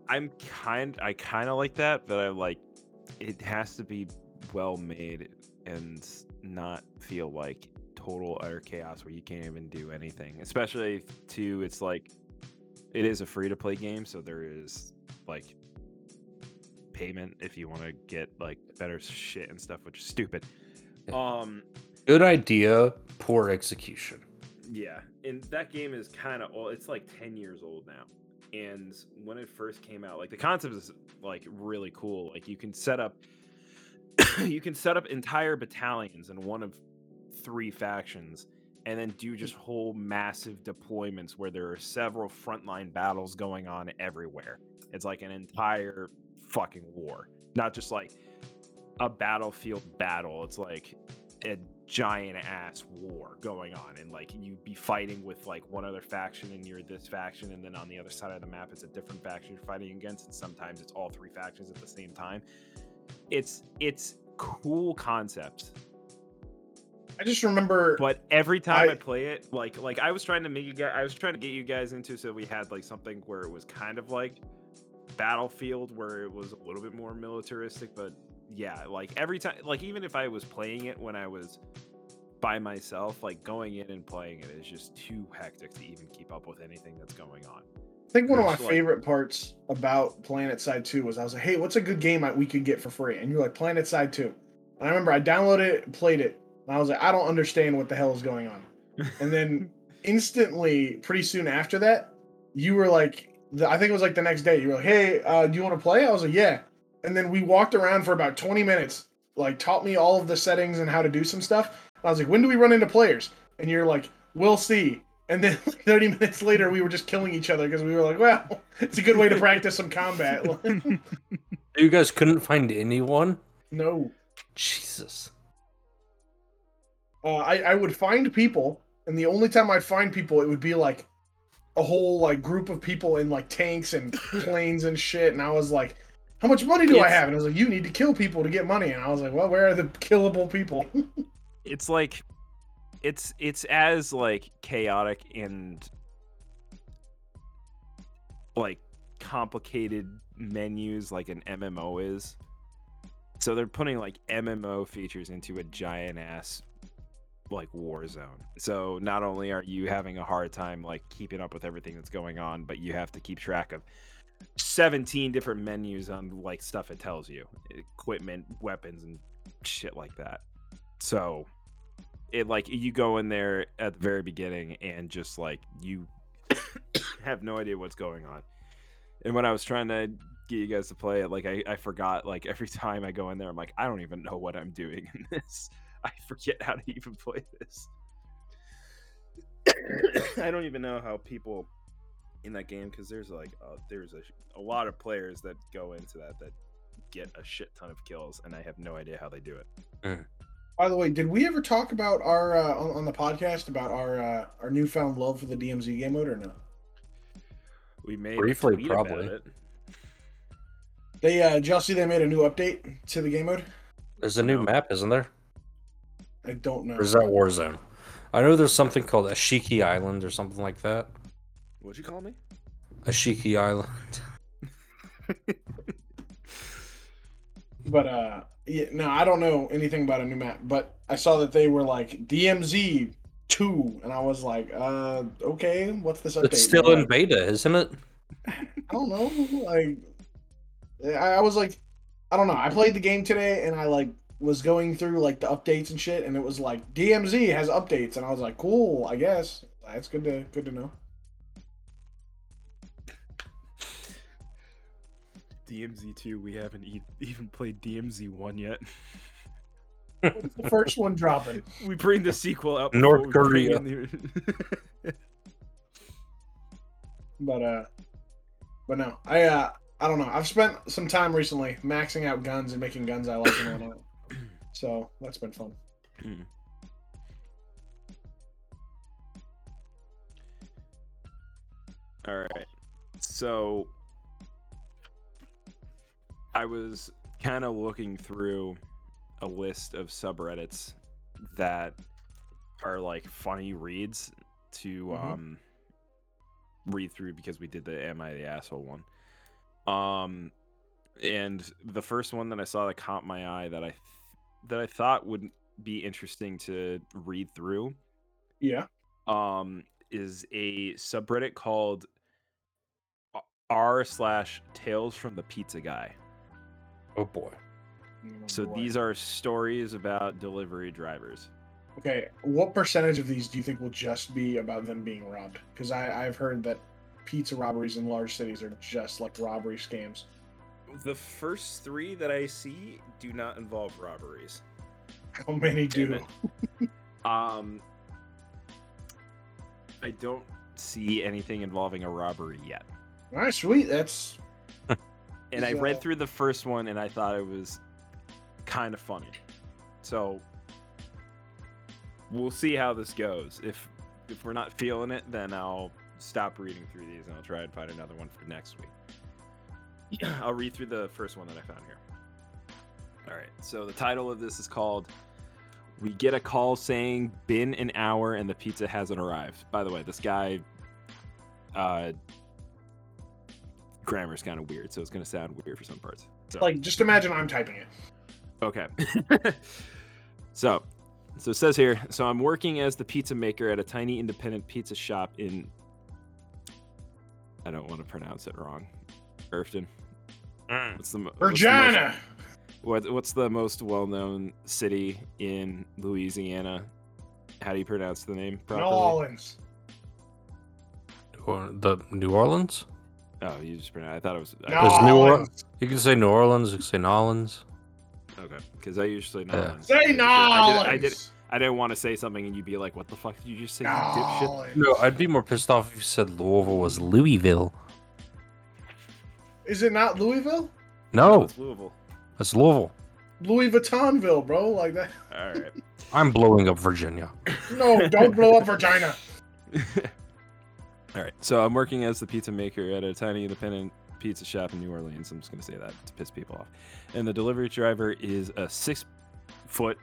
I'm kind. I kind of like that, but I like. It has to be well made and not feel like total utter chaos where you can't even do anything. Especially too, it's like. It is a free to play game, so there is like payment if you want to get like better shit and stuff, which is stupid. Um. Good idea, poor execution. Yeah, and that game is kind of old. It's like ten years old now. and when it first came out, like the concept is like really cool. Like you can set up you can set up entire battalions in one of three factions and then do just whole massive deployments where there are several frontline battles going on everywhere. It's like an entire fucking war, not just like a battlefield battle. It's like a giant ass war going on, and like you'd be fighting with like one other faction, and you're this faction, and then on the other side of the map, it's a different faction you're fighting against, and sometimes it's all three factions at the same time. It's it's cool concept I just remember. but every time I, I- play it, like like I was trying to make you guys, I was trying to get you guys into so we had like something where it was kind of like Battlefield, where it was a little bit more militaristic. But yeah, like every time, like even if I was playing it when I was by myself, like going in and playing it is just too hectic to even keep up with anything that's going on. I think one of my like- favorite parts about PlanetSide 2 was I was like, hey, what's a good game I, we could get for free? And you're like, PlanetSide 2. And I remember I downloaded it, played it, and I was like, I don't understand what the hell is going on. And then instantly, pretty soon after that, you were like, I think it was like the next day, you were like, hey, uh, do you want to play? I was like, yeah. And then we walked around for about 20 minutes, like taught me all of the settings and how to do some stuff. I was like, when do we run into players? And you're like, we'll see. And then 30 minutes later, we were just killing each other because we were like, well, it's a good way to practice some combat. You guys couldn't find anyone? no. Jesus. Uh, I, I would find people, and the only time I'd find people, it would be like a whole like group of people in like tanks and planes and shit. And I was like, how much money do I It's- have? And I was like, you need to kill people to get money. And I was like, well, where are the killable people? it's like it's it's as like chaotic and like complicated menus like an MMO is. So they're putting like MMO features into a giant ass like war zone. So not only are you having a hard time like keeping up with everything that's going on, but you have to keep track of 17 different menus on like stuff it tells you, equipment, weapons and shit like that. So it like you go in there at the very beginning and just like you have no idea what's going on. And when I was trying to get you guys to play it, like I, I forgot like every time I go in there, I'm like, I don't even know what I'm doing in this. I forget how to even play this. I don't even know how people in that game because there's like uh, there's a, a lot of players that go into that that get a shit ton of kills, and I have no idea how they do it. By the way, did we ever talk about our uh, on, on the podcast about our uh, our newfound love for the DMZ game mode or no? We made Briefly, a tweet about probably. it. They uh, did y'all see they made a new update to the game mode? There's a new No. map, isn't there? I don't know. Or is that Warzone? I know there's something called Ashika Island or something like that. What'd you call me? Ashika Island. But uh, yeah, no, I don't know anything about a new map. But I saw that they were like DMZ two, and I was like, uh, okay, what's this update? It's still in beta, isn't it? I don't know. Like, I, I was like, I don't know. I played the game today, and I like was going through like the updates and shit, and it was like DMZ has updates, and I was like, cool, I guess that's good to good to know. DMZ two. We haven't e- even played DMZ one yet. What's the first one dropping? we bring the sequel out. North before we bring Korea. the- But uh, but no, I uh, I don't know. I've spent some time recently maxing out guns and making guns I like and whatnot. So that's been fun. All right. So I was kind of looking through a list of subreddits that are like funny reads to Mhm. um read through because we did the am I the asshole one. Um and the first one that I saw that caught my eye that I that I thought would be interesting to read through Yeah. um is a subreddit called r slash tales from the pizza guy Oh boy. so these are stories about delivery drivers Okay, what percentage of these do you think will just be about them being robbed? Because I I've heard that pizza robberies in large cities are just like robbery scams. The first three that I see do not involve robberies. How many do? Um, I don't see anything involving a robbery yet. All right, sweet. That's And I read through the first one and I thought it was kind of funny. So we'll see how this goes. If if we're not feeling it, then I'll stop reading through these and I'll try and find another one for next week. I'll read through the first one that I found here. All right. So the title of this is called We Get a Call Saying Been an Hour and the Pizza Hasn't Arrived. By the way, this guy uh grammar's kind of weird, so it's going to sound weird for some parts. So, like just imagine I'm typing it. okay. so, so it says here, so I'm working as the pizza maker at a tiny independent pizza shop in I don't want to pronounce it wrong. Irfton. Mm. What's the mo- what's the most- Virginia. What what's the most well-known city in Louisiana? How do you pronounce the name properly? New? Orleans. Or the New Orleans? Oh, you just pronounce. I thought it was New I- There's New Or- Orleans. You can say New Orleans, you can say Nolans. okay, because I usually Yeah. Say New I, did, I did. Orleans. I didn't want to say something and you'd be like, "What the fuck did you just say, you dipshit?" No, I'd be more pissed off if you said Louisville was Louisville. Is it not Louisville? No, it's Louisville. That's Louisville. Louis Vuittonville, bro. Like that. All right. I'm blowing up Virginia. No, don't blow up Virginia. All right. So I'm working as the pizza maker at a tiny independent pizza shop in New Orleans. I'm just gonna say that to piss people off. And the delivery driver is a six foot,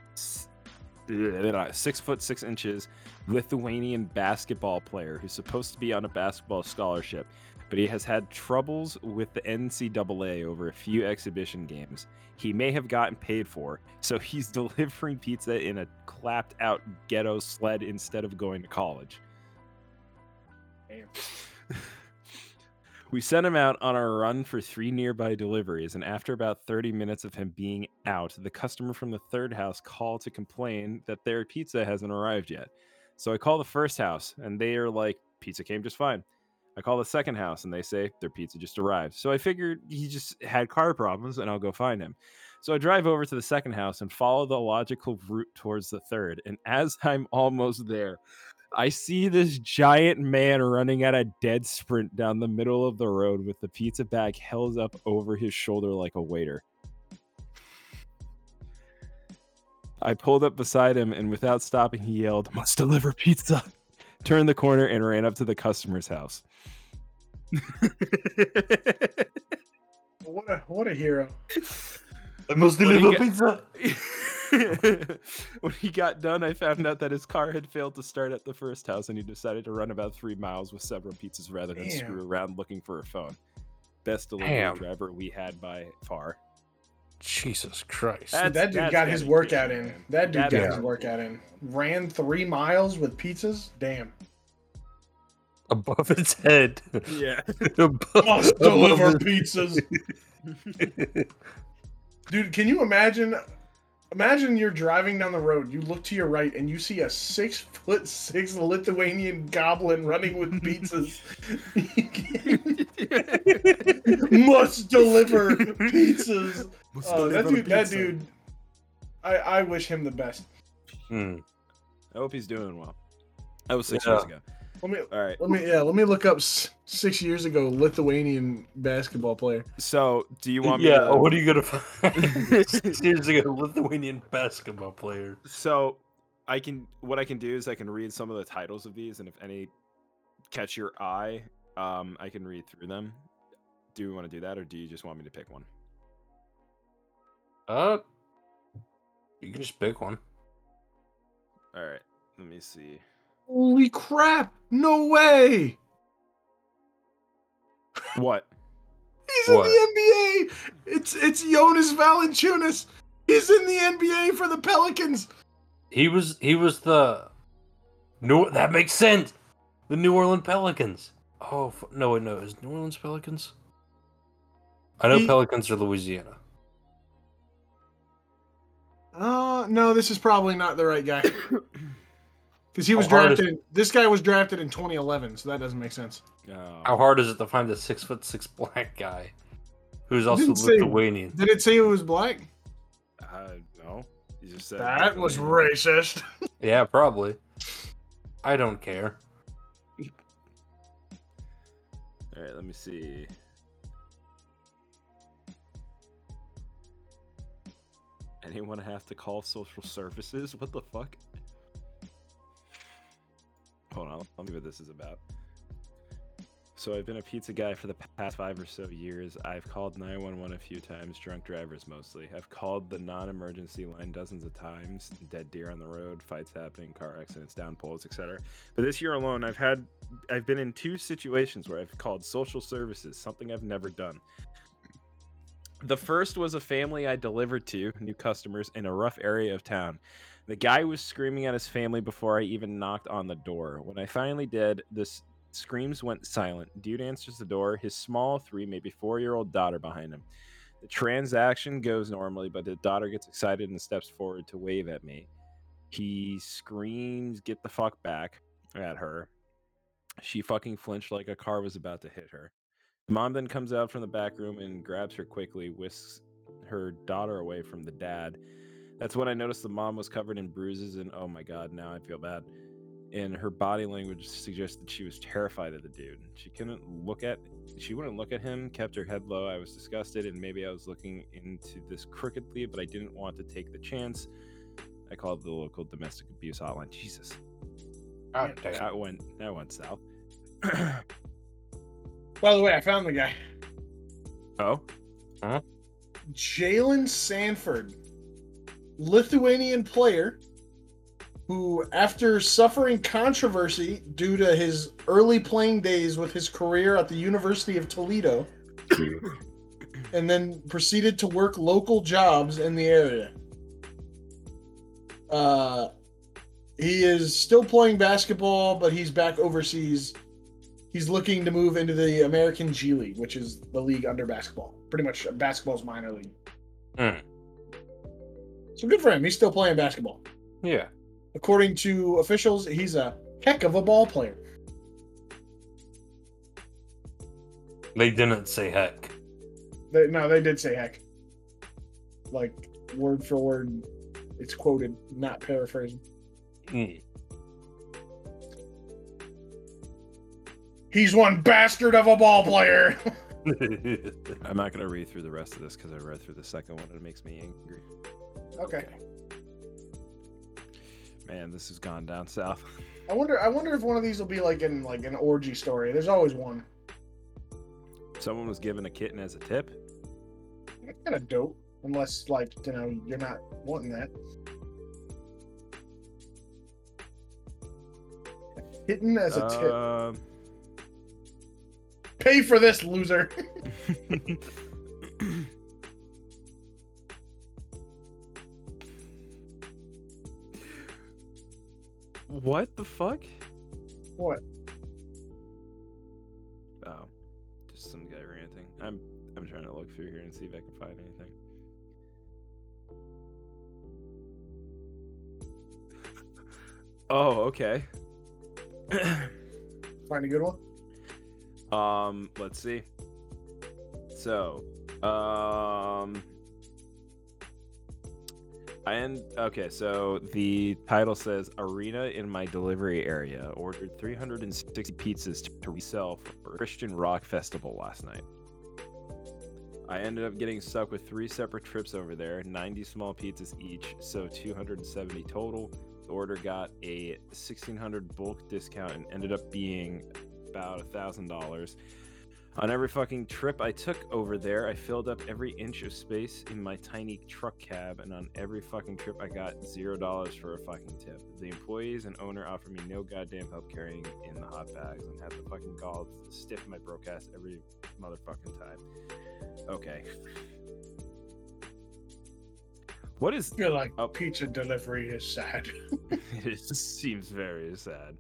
uh, six foot six inches Lithuanian basketball player who's supposed to be on a basketball scholarship, but he has had troubles with the NCAA over a few exhibition games. He may have gotten paid for, so he's delivering pizza in a clapped out ghetto sled instead of going to college. We sent him out on a run for three nearby deliveries, and after about 30 minutes of him being out, the customer from the third house called to complain that their pizza hasn't arrived yet. So I call the first house, and they are like, Pizza came just fine. I call the second house, and they say their pizza just arrived. So I figured he just had car problems, and I'll go find him. So I drive over to the second house and follow the logical route towards the third. And as I'm almost there, I see this giant man running at a dead sprint down the middle of the road with the pizza bag held up over his shoulder like a waiter. I pulled up beside him and without stopping, he yelled, Must deliver pizza. Turned the corner and ran up to the customer's house. What a what a hero. I must When he deliver get- pizza. when he got done, I found out that his car had failed to start at the first house and he decided to run about three miles with several pizzas rather than Damn. screw around looking for a phone. Best delivery Damn. driver we had by far. Jesus Christ. That's- that dude got his workout in. That dude That got is- his workout in. Ran three miles with pizzas. Damn. Above its head. Yeah. Above- Must deliver pizzas. Dude, can you imagine? Imagine you're driving down the road. You look to your right and you see a six foot six Lithuanian goblin running with pizzas. Must deliver pizzas. Oh, that dude. That dude. I I wish him the best. Hmm. I hope he's doing well. That was six Yeah. years ago. Let me All right. let me yeah let me look up s- six years ago Lithuanian basketball player. So, do you want me Yeah, to? what are you gonna find? Six years ago, Lithuanian basketball player. So, I can. What I can do is I can read some of the titles of these, and if any catch your eye, um, I can read through them. Do we want to do that, or do you just want me to pick one? Uh, you can just pick one. All right. Let me see. Holy crap! No way! What? He's What? in the NBA. It's it's Jonas Valanciunas. He's in the NBA for the Pelicans. He was he was the New that makes sense. The New Orleans Pelicans. Oh f- no, wait, no, is New Orleans Pelicans? I know He- Pelicans are Louisiana. Uh no, this is probably not the right guy. Because he was How hard is- drafted. This guy was drafted in 2011, so that doesn't make sense. Oh, How hard is it to find a six foot six black guy who's also didn't say- Lithuanian? Did it say it was black? uh, no. He just said That was Lithuanian. racist. Yeah, probably. I don't care. All right, let me see. Anyone have to call social services? What the fuck? Hold on, let me what this is about. So I've been a pizza guy for the past five or so years. I've called 911 a few times, drunk drivers mostly. I've called the non-emergency line dozens of times. Dead deer on the road, fights happening, car accidents, down poles, etc. But this year alone, I've had I've been in two situations where I've called social services, something I've never done. The first was a family I delivered to, new customers, in a rough area of town. The guy was screaming at his family before I even knocked on the door. When I finally did, the screams went silent. Dude answers the door, his small three, maybe four year old daughter behind him. The transaction goes normally, but the daughter gets excited and steps forward to wave at me. He screams, Get the fuck back at her. She fucking flinched like a car was about to hit her. Mom then comes out from the back room and grabs her quickly, whisks her daughter away from the dad. That's when I noticed the mom was covered in bruises, and oh my god, now I feel bad. And her body language suggests that she was terrified of the dude. She couldn't look at she wouldn't look at him, kept her head low. I was disgusted, and maybe I was looking into this crookedly, but I didn't want to take the chance. I called the local domestic abuse hotline. Jesus. Damn. That went that went south. By the way, I found the guy. oh, Huh? Jalen Sanford, Lithuanian player who, after suffering controversy due to his early playing days with his career at the University of Toledo, and then proceeded to work local jobs in the area. Uh, he is still playing basketball, but he's back overseas. He's looking to move into the American G League, which is the league under basketball. Pretty much basketball's minor league. Hmm. So good for him. He's still playing basketball. Yeah. According to officials, he's a heck of a ball player. They didn't say heck. They, no, they did say heck. Like word for word, it's quoted, not paraphrasing. Mm. He's one bastard of a ball player. I'm not gonna read through the rest of this because I read through the second one and it makes me angry. okay. Man, this has gone down south. I wonder. I wonder if one of these will be like in like an orgy story. There's always one. Someone was given a kitten as a tip. That's kind of dope. Unless like you know you're not wanting that. Hitting as a tip. Um, Pay for this, loser. what the fuck? what? Oh, just some guy ranting. I'm I'm trying to look through here and see if I can find anything. Oh, okay. Find a good one. Um, let's see. So, um, I end. Okay, so the title says "Arena in my delivery area ordered 360 pizzas to resell for Christian rock festival last night." I ended up getting stuck with three separate trips over there, 90 small pizzas each, so 270 total. The order got a 1600 bulk discount and ended up being about a thousand dollars. On every fucking trip I took over there, I filled up every inch of space in my tiny truck cab, and on every fucking trip, I got zero dollars for a fucking tip. The employees and owner offered me no goddamn help carrying in the hot bags, and had the fucking gall to stiff my broke ass every motherfucking time. Okay. What is? I feel like Oh. pizza delivery is sad. it just seems very sad.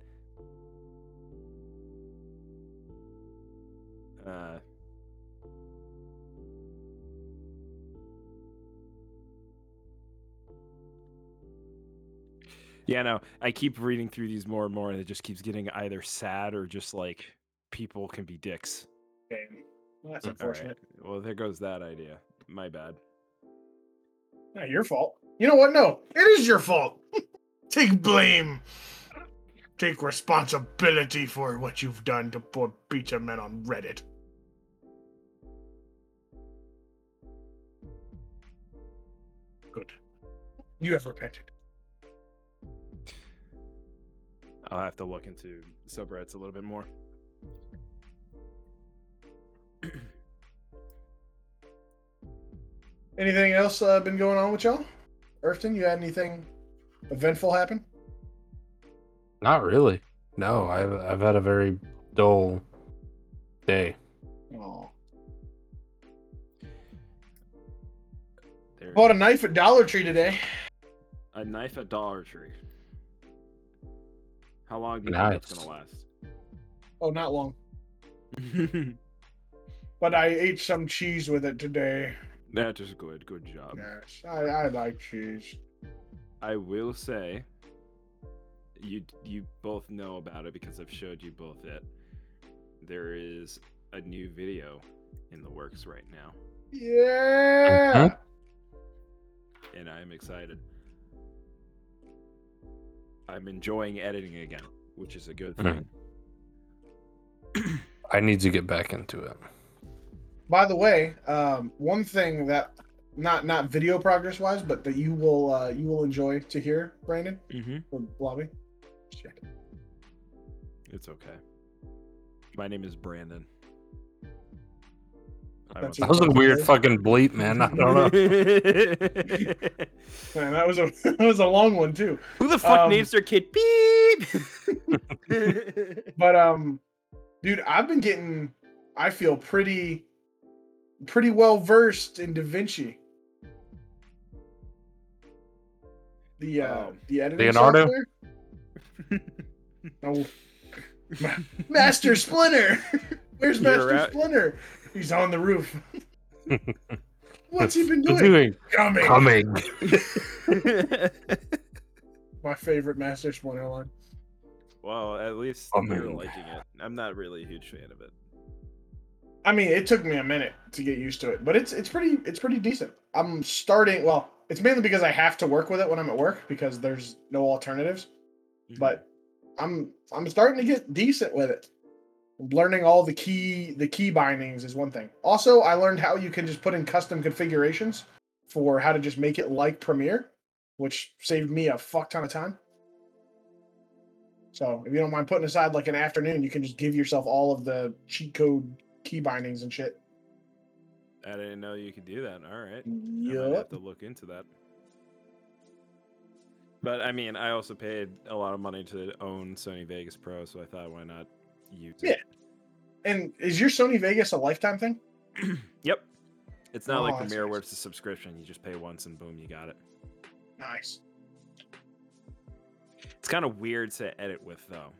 Uh, Yeah, no, I keep reading through these more and more, and it just keeps getting either sad or just like people can be dicks. game. Well, that's All right. unfortunate. Well, there goes that idea. My bad. Not your fault. You know what? No, it is your fault. Take blame. Take responsibility for what you've done to poor pizza men on Reddit. Good. You have repented. I'll have to look into subreddits a little bit more. Anything else uh, been going on with y'all? Earthton, you had anything eventful happen? Not really. No, I've I've had a very dull day. Oh. Bought a knife at Dollar Tree today. a knife at Dollar Tree. How long do you think that's gonna last? Oh, not long. But I ate some cheese with it today. that is good. Good job. Yes, I, I like cheese. I will say, you you both know about it because I've showed you both it. There is a new video in the works right now, Yeah. Uh-huh. And I'm excited. I'm enjoying editing again, which is a good Mhm. thing. I need to get back into it. By the way, um, one thing that not not video progress wise, but that you will uh, you will enjoy to hear, Brandon Mm-hmm. from Blobby. Shit. It's okay. My name is Brandon. I That's That was a weird fucking bleep, man. I don't know. Man, that was a that was a long one too. Who the fuck Um, names their kid Beep? But um, dude, I've been getting, I feel pretty, pretty well versed in Da Vinci. The uh, Oh. the editing Leonardo? software. oh, Master Splinter. Where's Master. Splinter? He's on the roof. What's he been What's doing? doing? Coming. Coming. My favorite Master Splinter line. well, at least Oh, you're liking it. I'm not really a huge fan of it. I mean, it took me a minute to get used to it, but it's it's pretty it's pretty decent. I'm starting well, it's mainly because I have to work with it when I'm at work because there's no alternatives. Mhm. But I'm I'm starting to get decent with it. Learning all the key the key bindings is one thing. Also, I learned how you can just put in custom configurations for how to just make it like Premiere, which saved me a fuck ton of time. So if you don't mind putting aside like an afternoon, you can just give yourself all of the cheat code key bindings and shit. I didn't know you could do that. All right. I might have to look into that. But I mean, I also paid a lot of money to own Sony Vegas Pro, so I thought, why not use it? And is your Sony Vegas a lifetime thing? Yep. It's not Oh, like that's Premiere nice. where it's a subscription. You just pay once and boom, you got it. Nice. It's kind of weird to edit with though,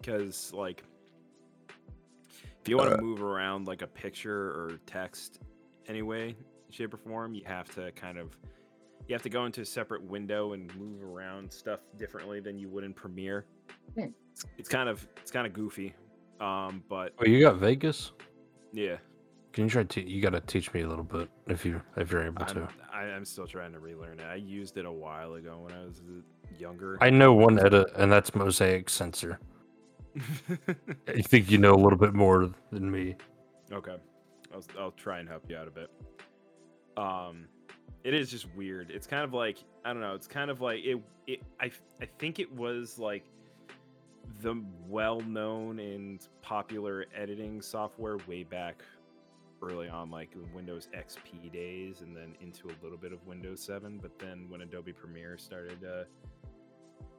because like, if you want to uh. move around like a picture or text, anyway, shape or form, you have to kind of you have to go into a separate window and move around stuff differently than you would in Premiere. Hmm. It's, it's kind of it's kind of goofy, um, but Oh, you got Vegas? yeah, Can you try to? You got to teach me a little bit if you if you're able I'm, to. I, I'm still trying to relearn it. I used it a while ago when I was younger. I know one edit, and that's mosaic censor. I think you know a little bit more than me. Okay, I'll I'll try and help you out a bit. Um, it is just weird. It's kind of like I don't know. It's kind of like it. It I I think it was like the well-known and popular editing software way back early on, like Windows XP days, and then into a little bit of Windows 7. But then when Adobe Premiere started uh,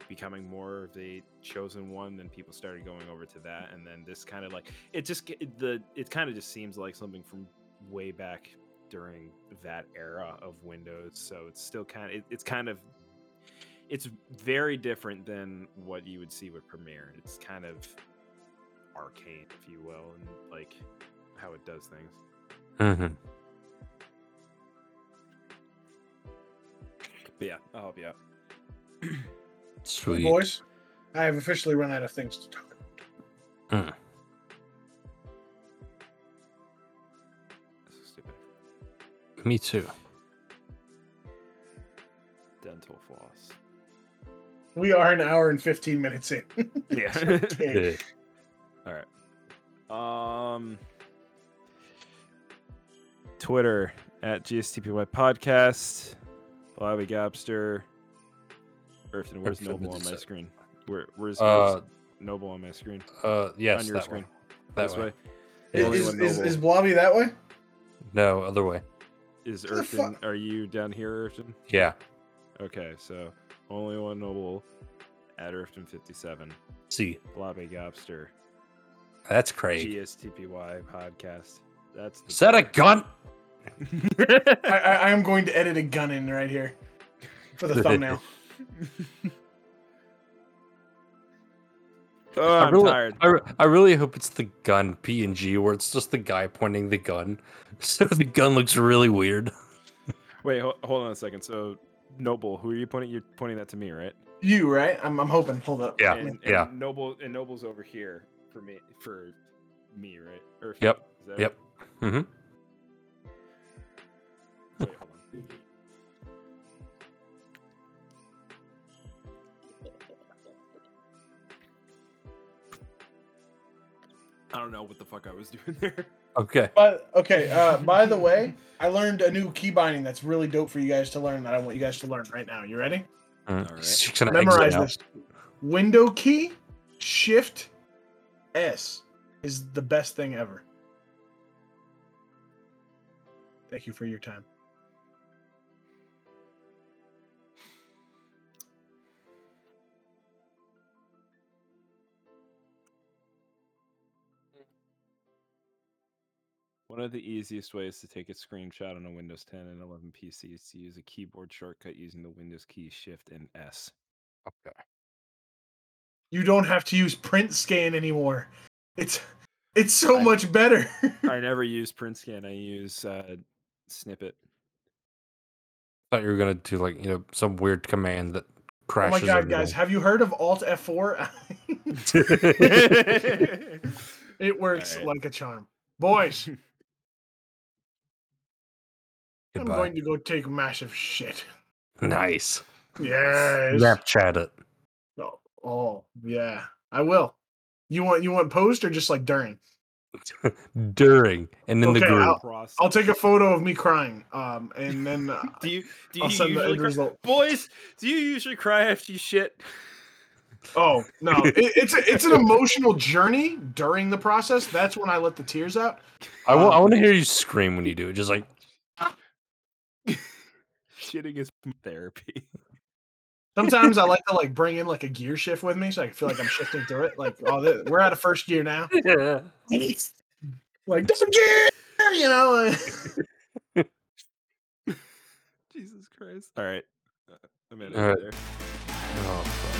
becoming more of a chosen one, then people started going over to that, and then this kind of like it just the it kind of just seems like something from way back during that era of Windows. So it's still kind of it, it's kind of it's very different than what you would see with Premiere. It's kind of arcane, if you will, and like how it does things. Mm-hmm. But yeah, I'll help you out. Sweet. Boys, I have officially run out of things to talk about. This is stupid. Me too. Dental floss. We are an hour and 15 minutes in. Yeah. Okay. All right. Um. Twitter at GSTPY Podcast. Blobby Gapster. Earthton, where's Earthton Noble on my 57. screen? Where, where's, Uh, where's Noble on my screen? uh, yes, on your that screen. way. That this way. way. Yeah. Is, one is, is Blobby that way? No, other way. Is Where the Earthton? fuck- Are you down here, Earthton? Yeah. Okay, so only one Noble at Earthton 57. See, Blobby Gapster. that's crazy. GSTPY Podcast. That's the Is that a gun? I, I, I am going to edit a gun in right here for the thumbnail. oh, I I'm really, tired. I, I really hope it's the gun PNG where it's just the guy pointing the gun. So the gun looks really weird. Wait, ho- hold on a second. So, Noble, who are you pointing? You're pointing that to me, right? You, right? I'm, I'm hoping. Hold up. Yeah, And, and yeah. Noble and Noble's over here for me. For me, right? Or Yep, is that yep. Mm-hmm. Wait. I don't know what the fuck I was doing there. Okay. But okay, uh, by the way, I learned a new key binding that's really dope for you guys to learn that I want you guys to learn right now. You ready? All right. He's just gonna exit Memorize this. Window key, shift S is the best thing ever. Thank you for your time. One of the easiest ways to take a screenshot on a Windows 10 and 11 PC is to use a keyboard shortcut using the Windows key Shift and S. Okay. You don't have to use print scan anymore. It's it's so I- much better. I never use print scan. I use uh, snippet. Thought you were gonna do like you know some weird command that crashes. oh my god, guys, have you heard of Alt F4? it works Alright. like a charm. Boys, I'm going to go take massive shit. Nice. Yes. Snapchat it. Oh, oh, yeah. I will. You want you want post or just like during? During and in the group. I'll- Process. I'll take a photo of me crying. Um, and then uh, Do you do I'll you send the usually end cry- result. boys? Do you usually cry after you shit? oh no, it, it's a, it's an emotional journey during the process. That's when I let the tears out. I um, want to hear you scream when you do it. Just like Shitting is therapy. Sometimes I like to like bring in like a gear shift with me, so I feel like I'm shifting through it. Like, oh, th- we're out of first gear now. yeah. Like different gear, you know. uh, Jesus Christ! All right, uh, I'm in All right. there. Oh, fuck.